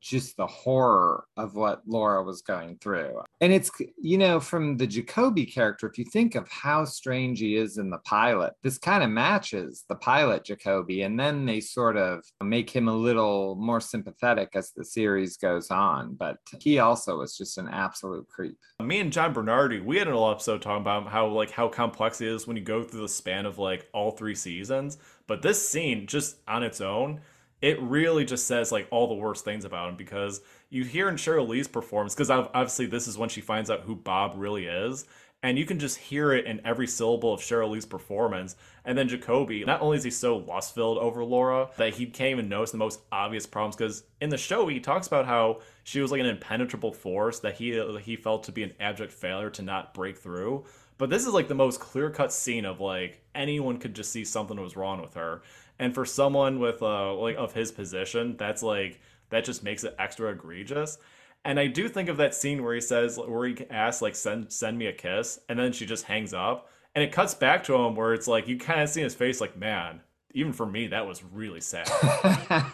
just the horror of what Laura was going through. And it's, you know, from the Jacoby character, if you think of how strange he is in the pilot, this kind of matches the pilot Jacoby. And then they sort of make him a little more sympathetic as the series goes on. But he also was just an absolute creep. Me and John Bernardi, we had an episode talking about how, like, how complex it is when you go through the span of, like, all three seasons. But this scene, just on its own, it really just says like all the worst things about him because you hear in Sheryl Lee's performance because obviously this is when she finds out who Bob really is and you can just hear it in every syllable of Sheryl Lee's performance. And then Jacoby, not only is he so lust filled over Laura that he can't even notice the most obvious problems, because in the show he talks about how she was like an impenetrable force that he uh, he felt to be an abject failure to not break through. But this is like the most clear cut scene of like anyone could just see something was wrong with her. And for someone with uh like of his position, that's like that just makes it extra egregious. And I do think of that scene where he says where he asks like send send me a kiss and then she just hangs up and it cuts back to him where it's like you kind of see his face like man even for me that was really sad I,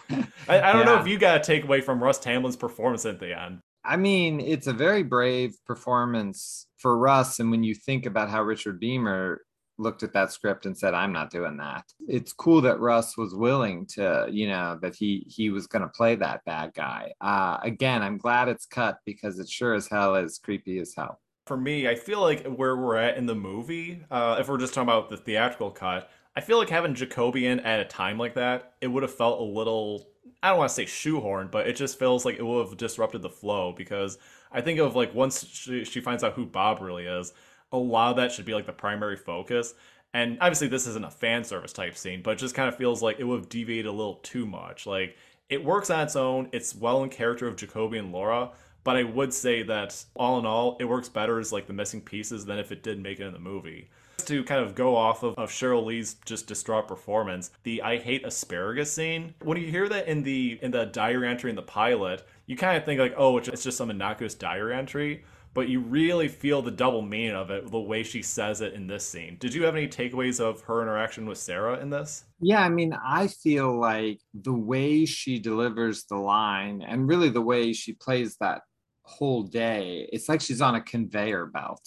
I, don't yeah. know if you got a takeaway from russ Tamblyn's performance at the end i mean it's a very brave performance for russ and when you think about how richard beymer looked at that script and said, I'm not doing that. It's cool that Russ was willing to, you know, that he he was going to play that bad guy. Uh, again, I'm glad it's cut because it sure as hell is creepy as hell. For me, I feel like where we're at in the movie, uh, if we're just talking about the theatrical cut, I feel like having Jacoby in at a time like that, it would have felt a little I don't want to say shoehorned, but it just feels like it would have disrupted the flow because I think of like once she, she finds out who Bob really is, a lot of that should be like the primary focus. And obviously, this isn't a fan service type scene, but it just kind of feels like it would have deviated a little too much. Like it works on its own. It's well in character of Jacoby and Laura, but I would say that all in all, it works better as like the missing pieces than if it did make it in the movie Just to kind of go off of, of Sheryl Lee's just distraught performance, the I hate asparagus scene. When you hear that in the in the diary entry in the pilot, you kind of think like, oh, it's just some innocuous diary entry. But you really feel the double meaning of it, the way she says it in this scene. Did you have any takeaways of her interaction with Sarah in this? Yeah, I mean, I feel like the way she delivers the line and really the way she plays that whole day, it's like she's on a conveyor belt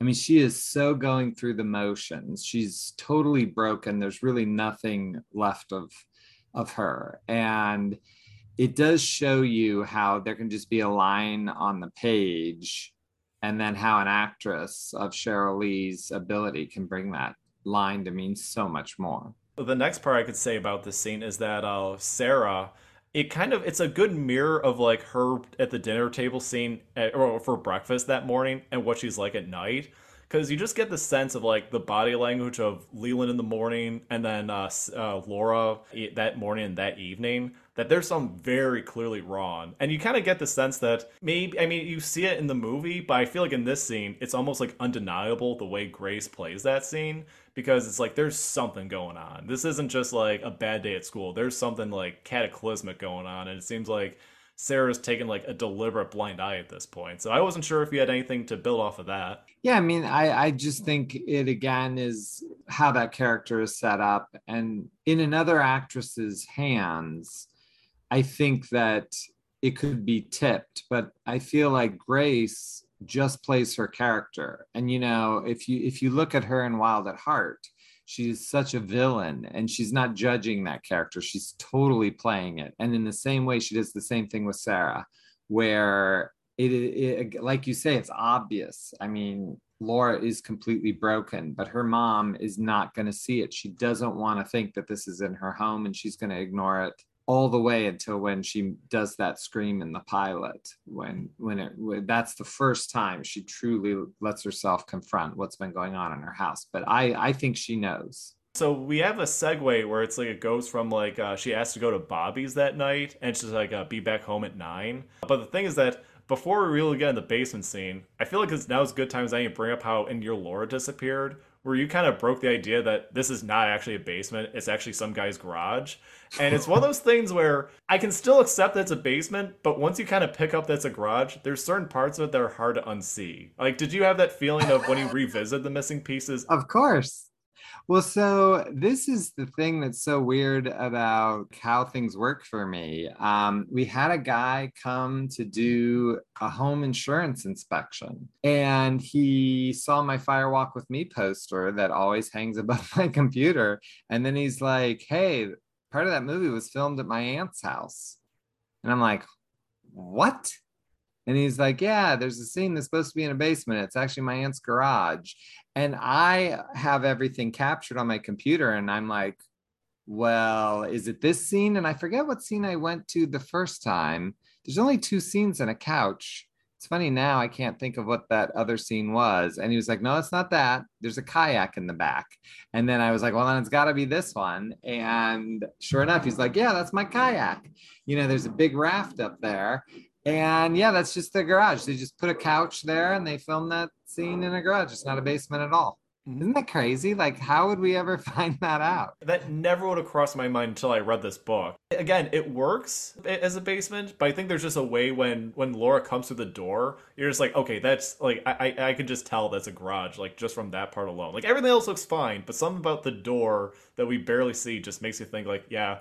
I mean, she is so going through the motions. She's totally broken. There's really nothing left of of her. And it does show you how there can just be a line on the page and then how an actress of Sheryl Lee's ability can bring that line to mean so much more. The next part I could say about this scene is that uh, Sarah it kind of it's a good mirror of like her at the dinner table scene at, or for breakfast that morning and what she's like at night because you just get the sense of like the body language of Leland in the morning and then uh, uh, Laura that morning and that evening that there's some very clearly wrong and you kind of get the sense that maybe i mean you see it in the movie but i feel like in this scene it's almost like undeniable the way grace plays that scene because it's like there's something going on. This isn't just like a bad day at school. There's something like cataclysmic going on, and it seems like Sarah's taken like a deliberate blind eye at this point. So I wasn't sure if you had anything to build off of that. Yeah, I mean, I I just think it again is how that character is set up, and in another actress's hands, I think that it could be tipped. But I feel like Grace just plays her character and you know if you if you look at her in wild at heart she's such a villain and she's not judging that character. She's totally playing it. And in the same way she does the same thing with sarah where it, it like you say it's obvious. I mean laura is completely broken but her mom is not going to see it. She doesn't want to think that this is in her home and she's going to ignore it all the way until when she does that scream in the pilot when when it when, that's the first time she truly lets herself confront what's been going on in her house but i i think she knows so we have a segue where it's like it goes from like uh, she has to go to Bobby's that night and she's like uh, be back home at nine. But the thing is that before we really get in the basement scene, I feel like it's now as good time as any to bring up how in your Laura disappeared, where you kind of broke the idea that this is not actually a basement, it's actually some guy's garage. And it's one of those things where I can still accept that it's a basement, but once you kind of pick up that's a garage, there's certain parts of it that are hard to unsee. Like, did you have that feeling of when you revisit the missing pieces? Of course. Well, so this is the thing that's so weird about how things work for me. Um, we had a guy come to do a home insurance inspection, and he saw my Fire Walk with Me poster that always hangs above my computer. And then he's like, Hey, part of that movie was filmed at my aunt's house. And I'm like, What? And he's like, Yeah, there's a scene that's supposed to be in a basement. It's actually my aunt's garage and I have everything captured on my computer, and I'm like, well, is it this scene? And I forget what scene I went to the first time. There's only two scenes and a couch. It's funny now, I can't think of what that other scene was. And he was like, no, it's not that. There's a kayak in the back. And then I was like, well, then it's got to be this one. And sure enough, he's like, yeah, that's my kayak. You know, there's a big raft up there. And yeah, that's just the garage. They just put a couch there and they filmed that scene in a garage. It's not a basement at all. Mm-hmm. Isn't that crazy? Like, how would we ever find that out? That never would have crossed my mind until I read this book. Again, it works as a basement, but I think there's just a way when when Laura comes through the door, you're just like, okay, that's like I I, I can just tell that's a garage, like just from that part alone. Like everything else looks fine, but something about the door that we barely see just makes you think like, yeah,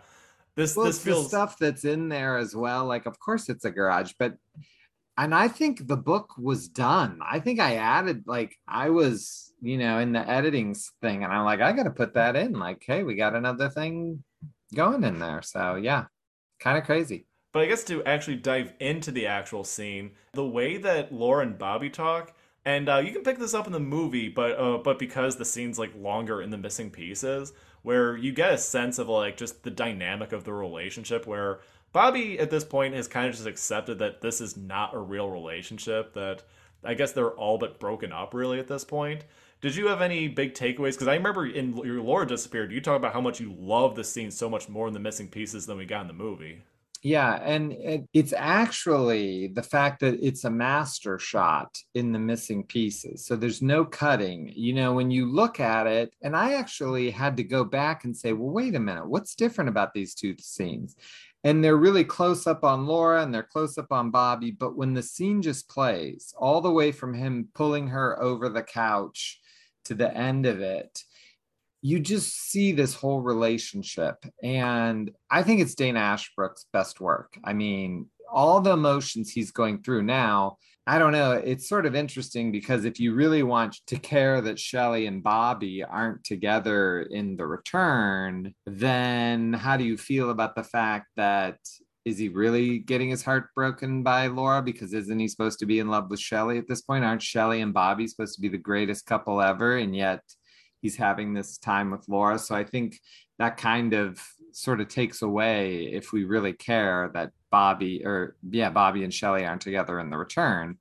this well, this feels stuff that's in there as well. Like, of course, it's a garage, but and I think the book was done. I think I added like I was, you know, in the editing thing, and I'm like, I got to put that in. Like, hey, we got another thing going in there. So yeah, kind of crazy. But I guess to actually dive into the actual scene, the way that Laura and Bobby talk, and uh, you can pick this up in the movie, but uh, but because the scene's like longer in the missing pieces, where you get a sense of like just the dynamic of the relationship, where Bobby at this point has kind of just accepted that this is not a real relationship. That I guess they're all but broken up really at this point. Did you have any big takeaways? Because I remember in your Laura disappeared, you talk about how much you love the scene so much more in the missing pieces than we got in the movie. Yeah, and it, it's actually the fact that it's a master shot in the missing pieces. So there's no cutting. You know, when you look at it, and I actually had to go back and say, well, wait a minute, what's different about these two scenes? And they're really close up on Laura and they're close up on Bobby. But when the scene just plays, all the way from him pulling her over the couch to the end of it, you just see this whole relationship. And I think it's Dana Ashbrook's best work. I mean, all the emotions he's going through now, I don't know. It's sort of interesting because if you really want to care that Shelley and Bobby aren't together in the return, then how do you feel about the fact that is he really getting his heart broken by Laura? Because isn't he supposed to be in love with Shelley at this point? Aren't Shelley and Bobby supposed to be the greatest couple ever? And yet he's having this time with Laura. So I think that kind of sort of takes away if we really care that Bobby or yeah, Bobby and Shelley aren't together in the return.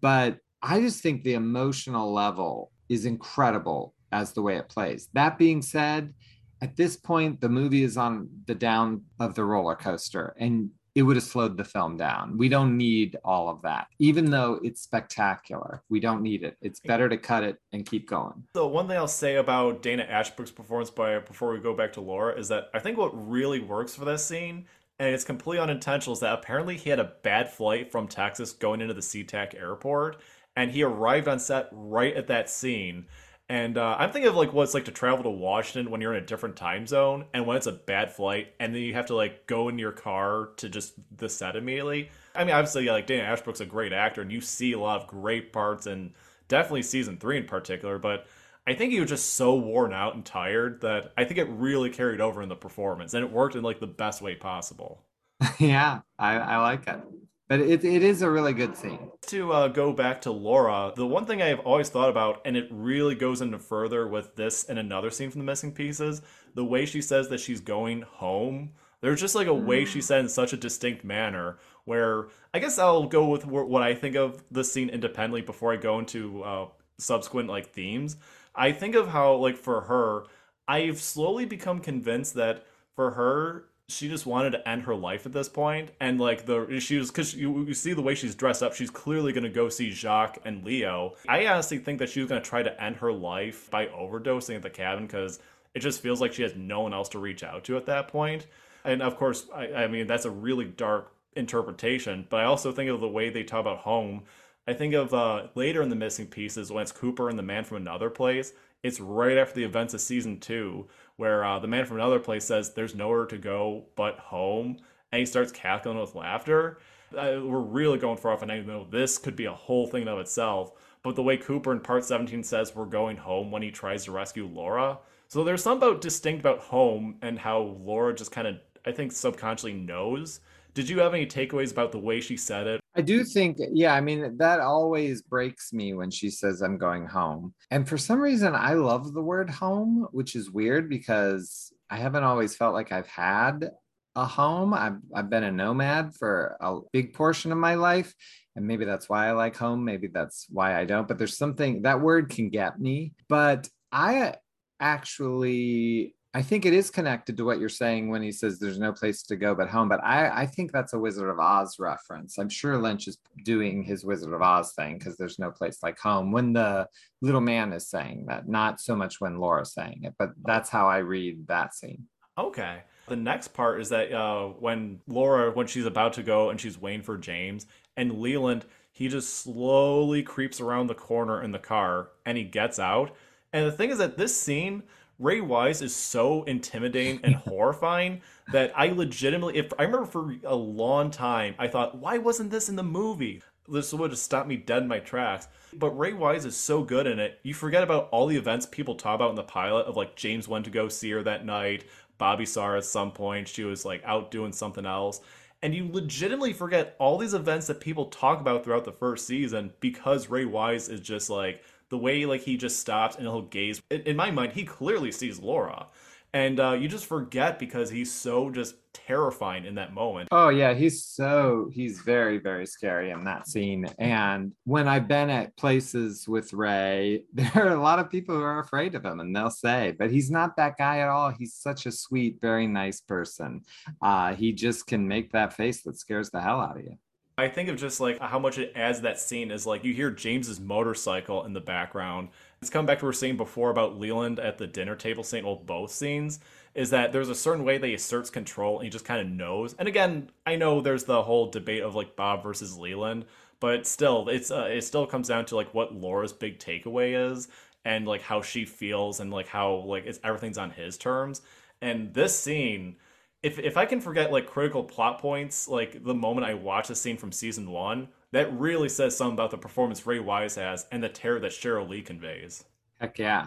But I just think the emotional level is incredible as the way it plays. That being said, at this point, the movie is on the down of the roller coaster. And it would have slowed the film down. We don't need all of that. Even though it's spectacular, we don't need it. It's better to cut it and keep going. The one thing I'll say about Dana Ashbrook's performance by before we go back to Laura is that I think what really works for this scene and it's completely unintentional is that apparently he had a bad flight from Texas going into the SeaTac airport and he arrived on set right at that scene and uh, I'm thinking of like what it's like to travel to Washington when you're in a different time zone and when it's a bad flight and then you have to like go in your car to just the set immediately. I mean, obviously, like Dana Ashbrook's a great actor and you see a lot of great parts and definitely season three in particular, but I think he was just so worn out and tired that I think it really carried over in the performance and it worked in like the best way possible. yeah, I, I like it but it, it is a really good scene. To uh, go back to Laura, the one thing I've always thought about, and it really goes into further with this and another scene from the missing pieces, the way she says that she's going home. There's just like a way she said in such a distinct manner where I guess I'll go with what I think of the scene independently before I go into uh, subsequent like themes. I think of how like for her, I've slowly become convinced that for her she just wanted to end her life at this point and like the she was because you, you see the way she's dressed up she's clearly going to go see jacques and leo. I honestly think that she was going to try to end her life by overdosing at the cabin because it just feels like she has no one else to reach out to at that point. And of course I, I mean that's a really dark interpretation but i also think of the way they talk about home. I think of uh, later in the missing pieces when it's cooper and the man from another place it's right after the events of season two where uh, the man from another place says there's nowhere to go but home, and he starts cackling with laughter. Uh, we're really going far off, I know this could be a whole thing of itself. But the way Cooper in part 17 says we're going home when he tries to rescue Laura. So there's something about distinct about home and how Laura just kind of, I think, subconsciously knows. Did you have any takeaways about the way she said it I do think, yeah, I mean, that always breaks me when she says, I'm going home. And for some reason, I love the word home, which is weird because I haven't always felt like I've had a home. I've, I've been a nomad for a big portion of my life. And maybe that's why I like home. Maybe that's why I don't. But there's something that word can get me. But I actually I think it is connected to what you're saying when he says there's no place to go but home. But I, I think that's a Wizard of Oz reference. I'm sure Lynch is doing his Wizard of Oz thing because there's no place like home when the little man is saying that, not so much when Laura's saying it, but that's how I read that scene. Okay. The next part is that uh, when Laura, when she's about to go and she's waiting for James, and Leland, he just slowly creeps around the corner in the car and he gets out. And the thing is that this scene, Ray Wise is so intimidating and horrifying that I legitimately, if I remember for a long time, I thought, why wasn't this in the movie? this would have stopped me dead in my tracks. But Ray Wise is so good in it. You forget about all the events people talk about in the pilot of like James went to go see her that night. Bobby saw her at some point. She was like out doing something else. And you legitimately forget all these events that people talk about throughout the first season because Ray Wise is just like the way like he just stops and he'll gaze. In, my mind, he clearly sees Laura. And uh, you just forget because he's so just terrifying in that moment. Oh yeah, he's so he's very very scary in that scene. And when I've been at places with Ray, there are a lot of people who are afraid of him, and they'll say, "But he's not that guy at all. He's such a sweet, very nice person. Uh, he just can make that face that scares the hell out of you." I think of just like how much it adds that scene is like you hear James's motorcycle in the background. It's come back to what we are saying before about Leland at the dinner table scene, well, both scenes, is that there's a certain way that he asserts control and he just kind of knows. And again, I know there's the whole debate of like Bob versus Leland, but still, it's uh, it still comes down to like what Laura's big takeaway is and like how she feels and like how like it's everything's on his terms. And this scene if if I can forget like critical plot points, like the moment I watch a scene from season one, that really says something about the performance Ray Wise has and the terror that Sheryl Lee conveys. Heck yeah,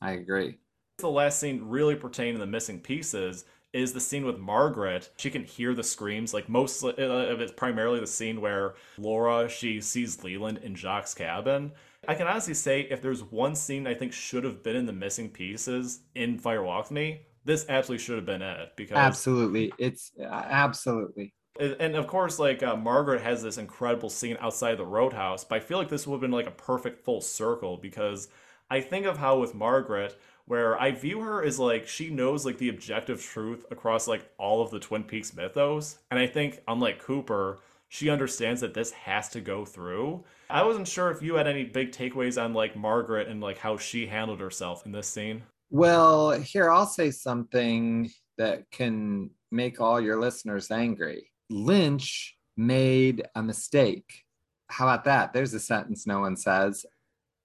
I agree. The last scene really pertaining to the missing pieces is the scene with Margaret. She can hear the screams. Like most uh, of it's primarily the scene where Laura she sees Leland in Jacques' cabin. I can honestly say if there's one scene I think should have been in the missing pieces in Fire Walk with Me, this absolutely should have been it because absolutely. It's uh, absolutely. And of course like uh, margaret has this incredible scene outside the roadhouse but i feel like this would have been like a perfect full circle because i think of how with margaret where i view her as like she knows like the objective truth across like all of the twin peaks mythos. And i think unlike cooper she understands that this has to go through. I wasn't sure if you had any big takeaways on like margaret and like how she handled herself in this scene well, here I'll say something that can make all your listeners angry. Lynch made a mistake. How about that? There's a sentence no one says.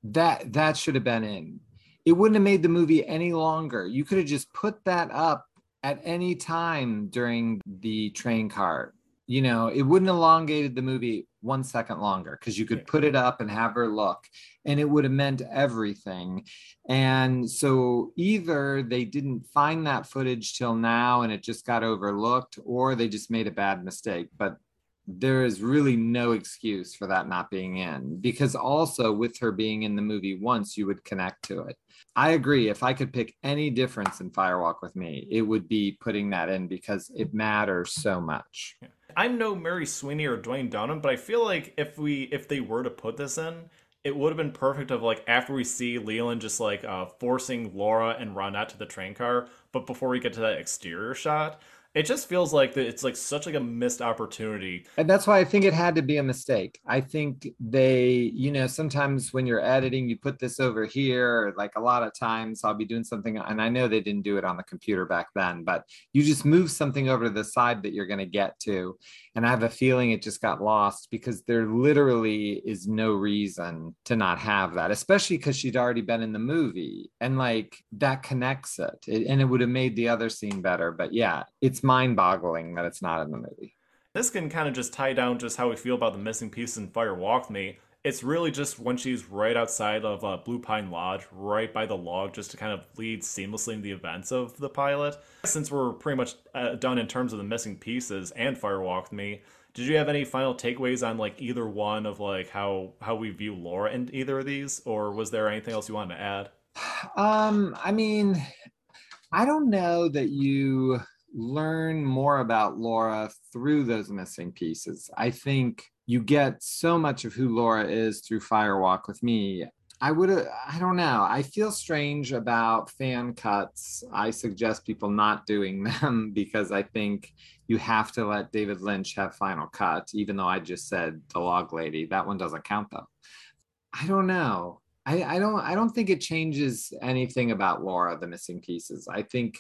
That that should have been in. It wouldn't have made the movie any longer. You could have just put that up at any time during the train car. You know, it wouldn't elongated the movie one second longer because you could put it up and have her look and it would have meant everything. And so either they didn't find that footage till now and it just got overlooked or they just made a bad mistake but there is really no excuse for that not being in because also with her being in the movie once you would connect to it. I agree if i could pick any difference in firewalk with me it would be putting that in because it matters so much i'm no mary sweeney or Duwayne dunham but i feel like if we if they were to put this in it would have been perfect of like after we see leland just like uh, forcing laura and ronette to the train car but before we get to that exterior shot it just feels like that it's like such like a missed opportunity. And that's why i think it had to be a mistake. I think they you know sometimes when you're editing you put this over here like a lot of times i'll be doing something and i know they didn't do it on the computer back then but you just move something over to the side that you're going to get to and i have a feeling it just got lost because there literally is no reason to not have that especially because she'd already been in the movie and like that connects it. it and it would have made the other scene better but yeah it's mind boggling that it's not in the movie. This can kind of just tie down just how we feel about the missing piece in Fire Walk with Me. It's really just when she's right outside of uh, Blue Pine Lodge, right by the log, just to kind of lead seamlessly in the events of the pilot. Since we're pretty much uh, done in terms of the missing pieces and Fire Walk with Me, did you have any final takeaways on like either one of like how how we view Laura in either of these, or was there anything else you wanted to add? Um, I mean, I don't know that you learn more about Laura through those missing pieces. I think you get so much of who Laura is through Firewalk with Me. I would, I don't know. I feel strange about fan cuts. I suggest people not doing them because I think you have to let David Lynch have final cut, even though I just said the log lady. That one doesn't count though. I don't know. I, I don't I don't think it changes anything about Laura, the missing pieces. I think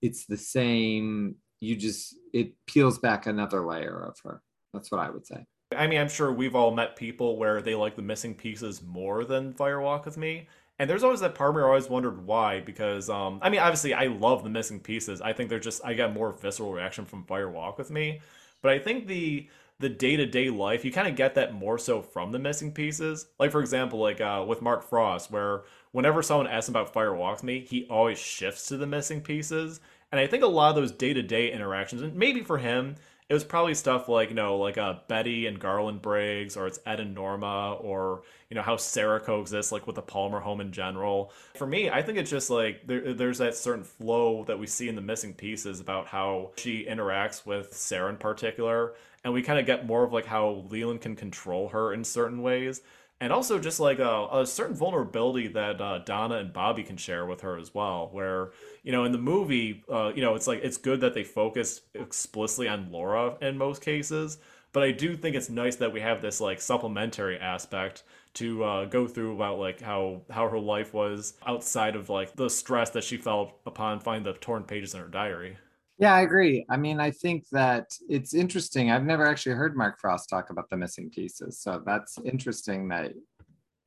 it's the same. You just it peels back another layer of her. That's what I would say. I mean, I'm sure we've all met people where they like the missing pieces more than Firewalk with Me. And there's always that part where I always wondered why, because um, I mean, obviously, I love the missing pieces. I think they're just I got more visceral reaction from Firewalk with Me, but I think the the day-to-day life you kind of get that more so from the missing pieces like for example like uh, with mark frost where whenever someone asks about fire walk with me he always shifts to the missing pieces and i think a lot of those day-to-day interactions and maybe for him it was probably stuff like you know like uh, betty and garland briggs or it's ed and norma or you know how sarah coexists like with the palmer home in general. For me i think it's just like there, there's that certain flow that we see in the missing pieces about how she interacts with sarah in particular and we kind of get more of like how leland can control her in certain ways and also just like a, a certain vulnerability that uh, Donna and Bobby can share with her as well. Where you know in the movie, uh, you know it's like it's good that they focus explicitly on Laura in most cases, but I do think it's nice that we have this like supplementary aspect to uh, go through about like how how her life was outside of like the stress that she felt upon finding the torn pages in her diary. Yeah, I agree. I mean, I think that it's interesting. I've never actually heard Mark Frost talk about the missing pieces. So that's interesting that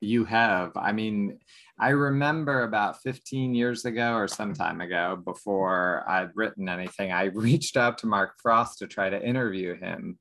you have. I mean, I remember about 15 years ago or some time ago, before I'd written anything, I reached out to Mark Frost to try to interview him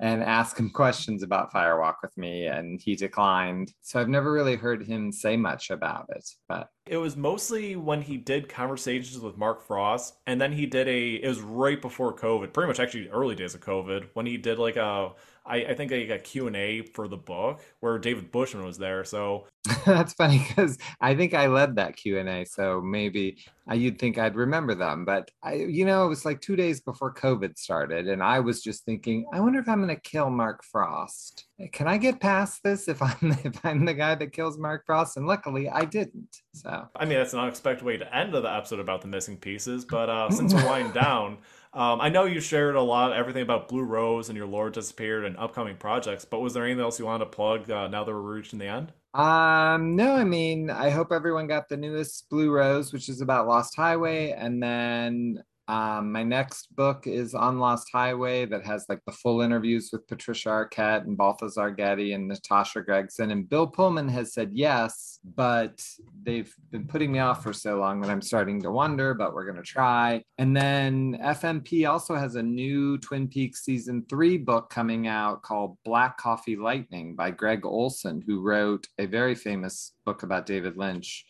and ask him questions about Fire Walk With Me, and he declined. So I've never really heard him say much about it. But it was mostly when he did conversations with Mark Frost, and then he did a. It was right before COVID, pretty much actually early days of COVID, when he did like a. I, I think a, a Q&A for the book where David Bushman was there. So that's funny because I think I led that Q&A. So maybe uh, you'd think I'd remember them. But, I, you know, it was like two days before COVID started. And I was just thinking, I wonder if I'm going to kill Mark Frost. Can I get past this if I'm, if I'm the guy that kills Mark Frost? And luckily I didn't. So, I mean, that's an unexpected way to end the episode about the missing pieces. But uh, since we're winding down, um, I know you shared a lot, everything about Blue Rose and your Laura Disappeared and upcoming projects, but was there anything else you wanted to plug uh, now that we're reaching the end? Um, no, I mean, I hope everyone got the newest Blue Rose, which is about Lost Highway. And then um, my next book is on Lost Highway that has like the full interviews with Patricia Arquette and Balthazar Getty and Natasha Gregson. And Bill Pullman has said yes, but they've been putting me off for so long that I'm starting to wonder, but we're going to try. And then FMP also has a new Twin Peaks season three book coming out called Black Coffee Lightning by Greg Olson, who wrote a very famous book about David Lynch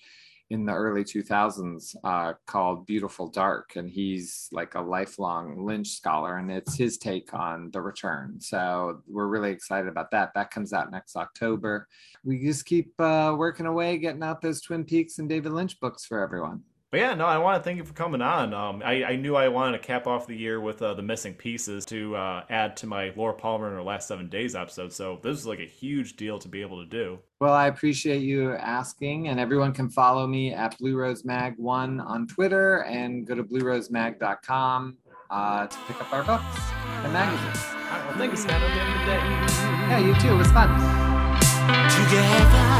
in the early 2000s uh, called Beautiful Dark. And he's like a lifelong Lynch scholar, and it's his take on The Return. So we're really excited about that. That comes out next October. We just keep uh, working away, getting out those Twin Peaks and David Lynch books for everyone. But yeah, no, I want to thank you for coming on. Um, I, I, knew I wanted to cap off the year with uh, the missing pieces to uh, add to my Laura Palmer in her last seven days episode. So this is like a huge deal to be able to do. Well, I appreciate you asking, and everyone can follow me at Blue Rose Mag One on Twitter and go to bluerosemag.com uh, to pick up our books and magazines. All right, well, thank you, Scott. Hope you have a good day. Yeah, you too. It was fun. together.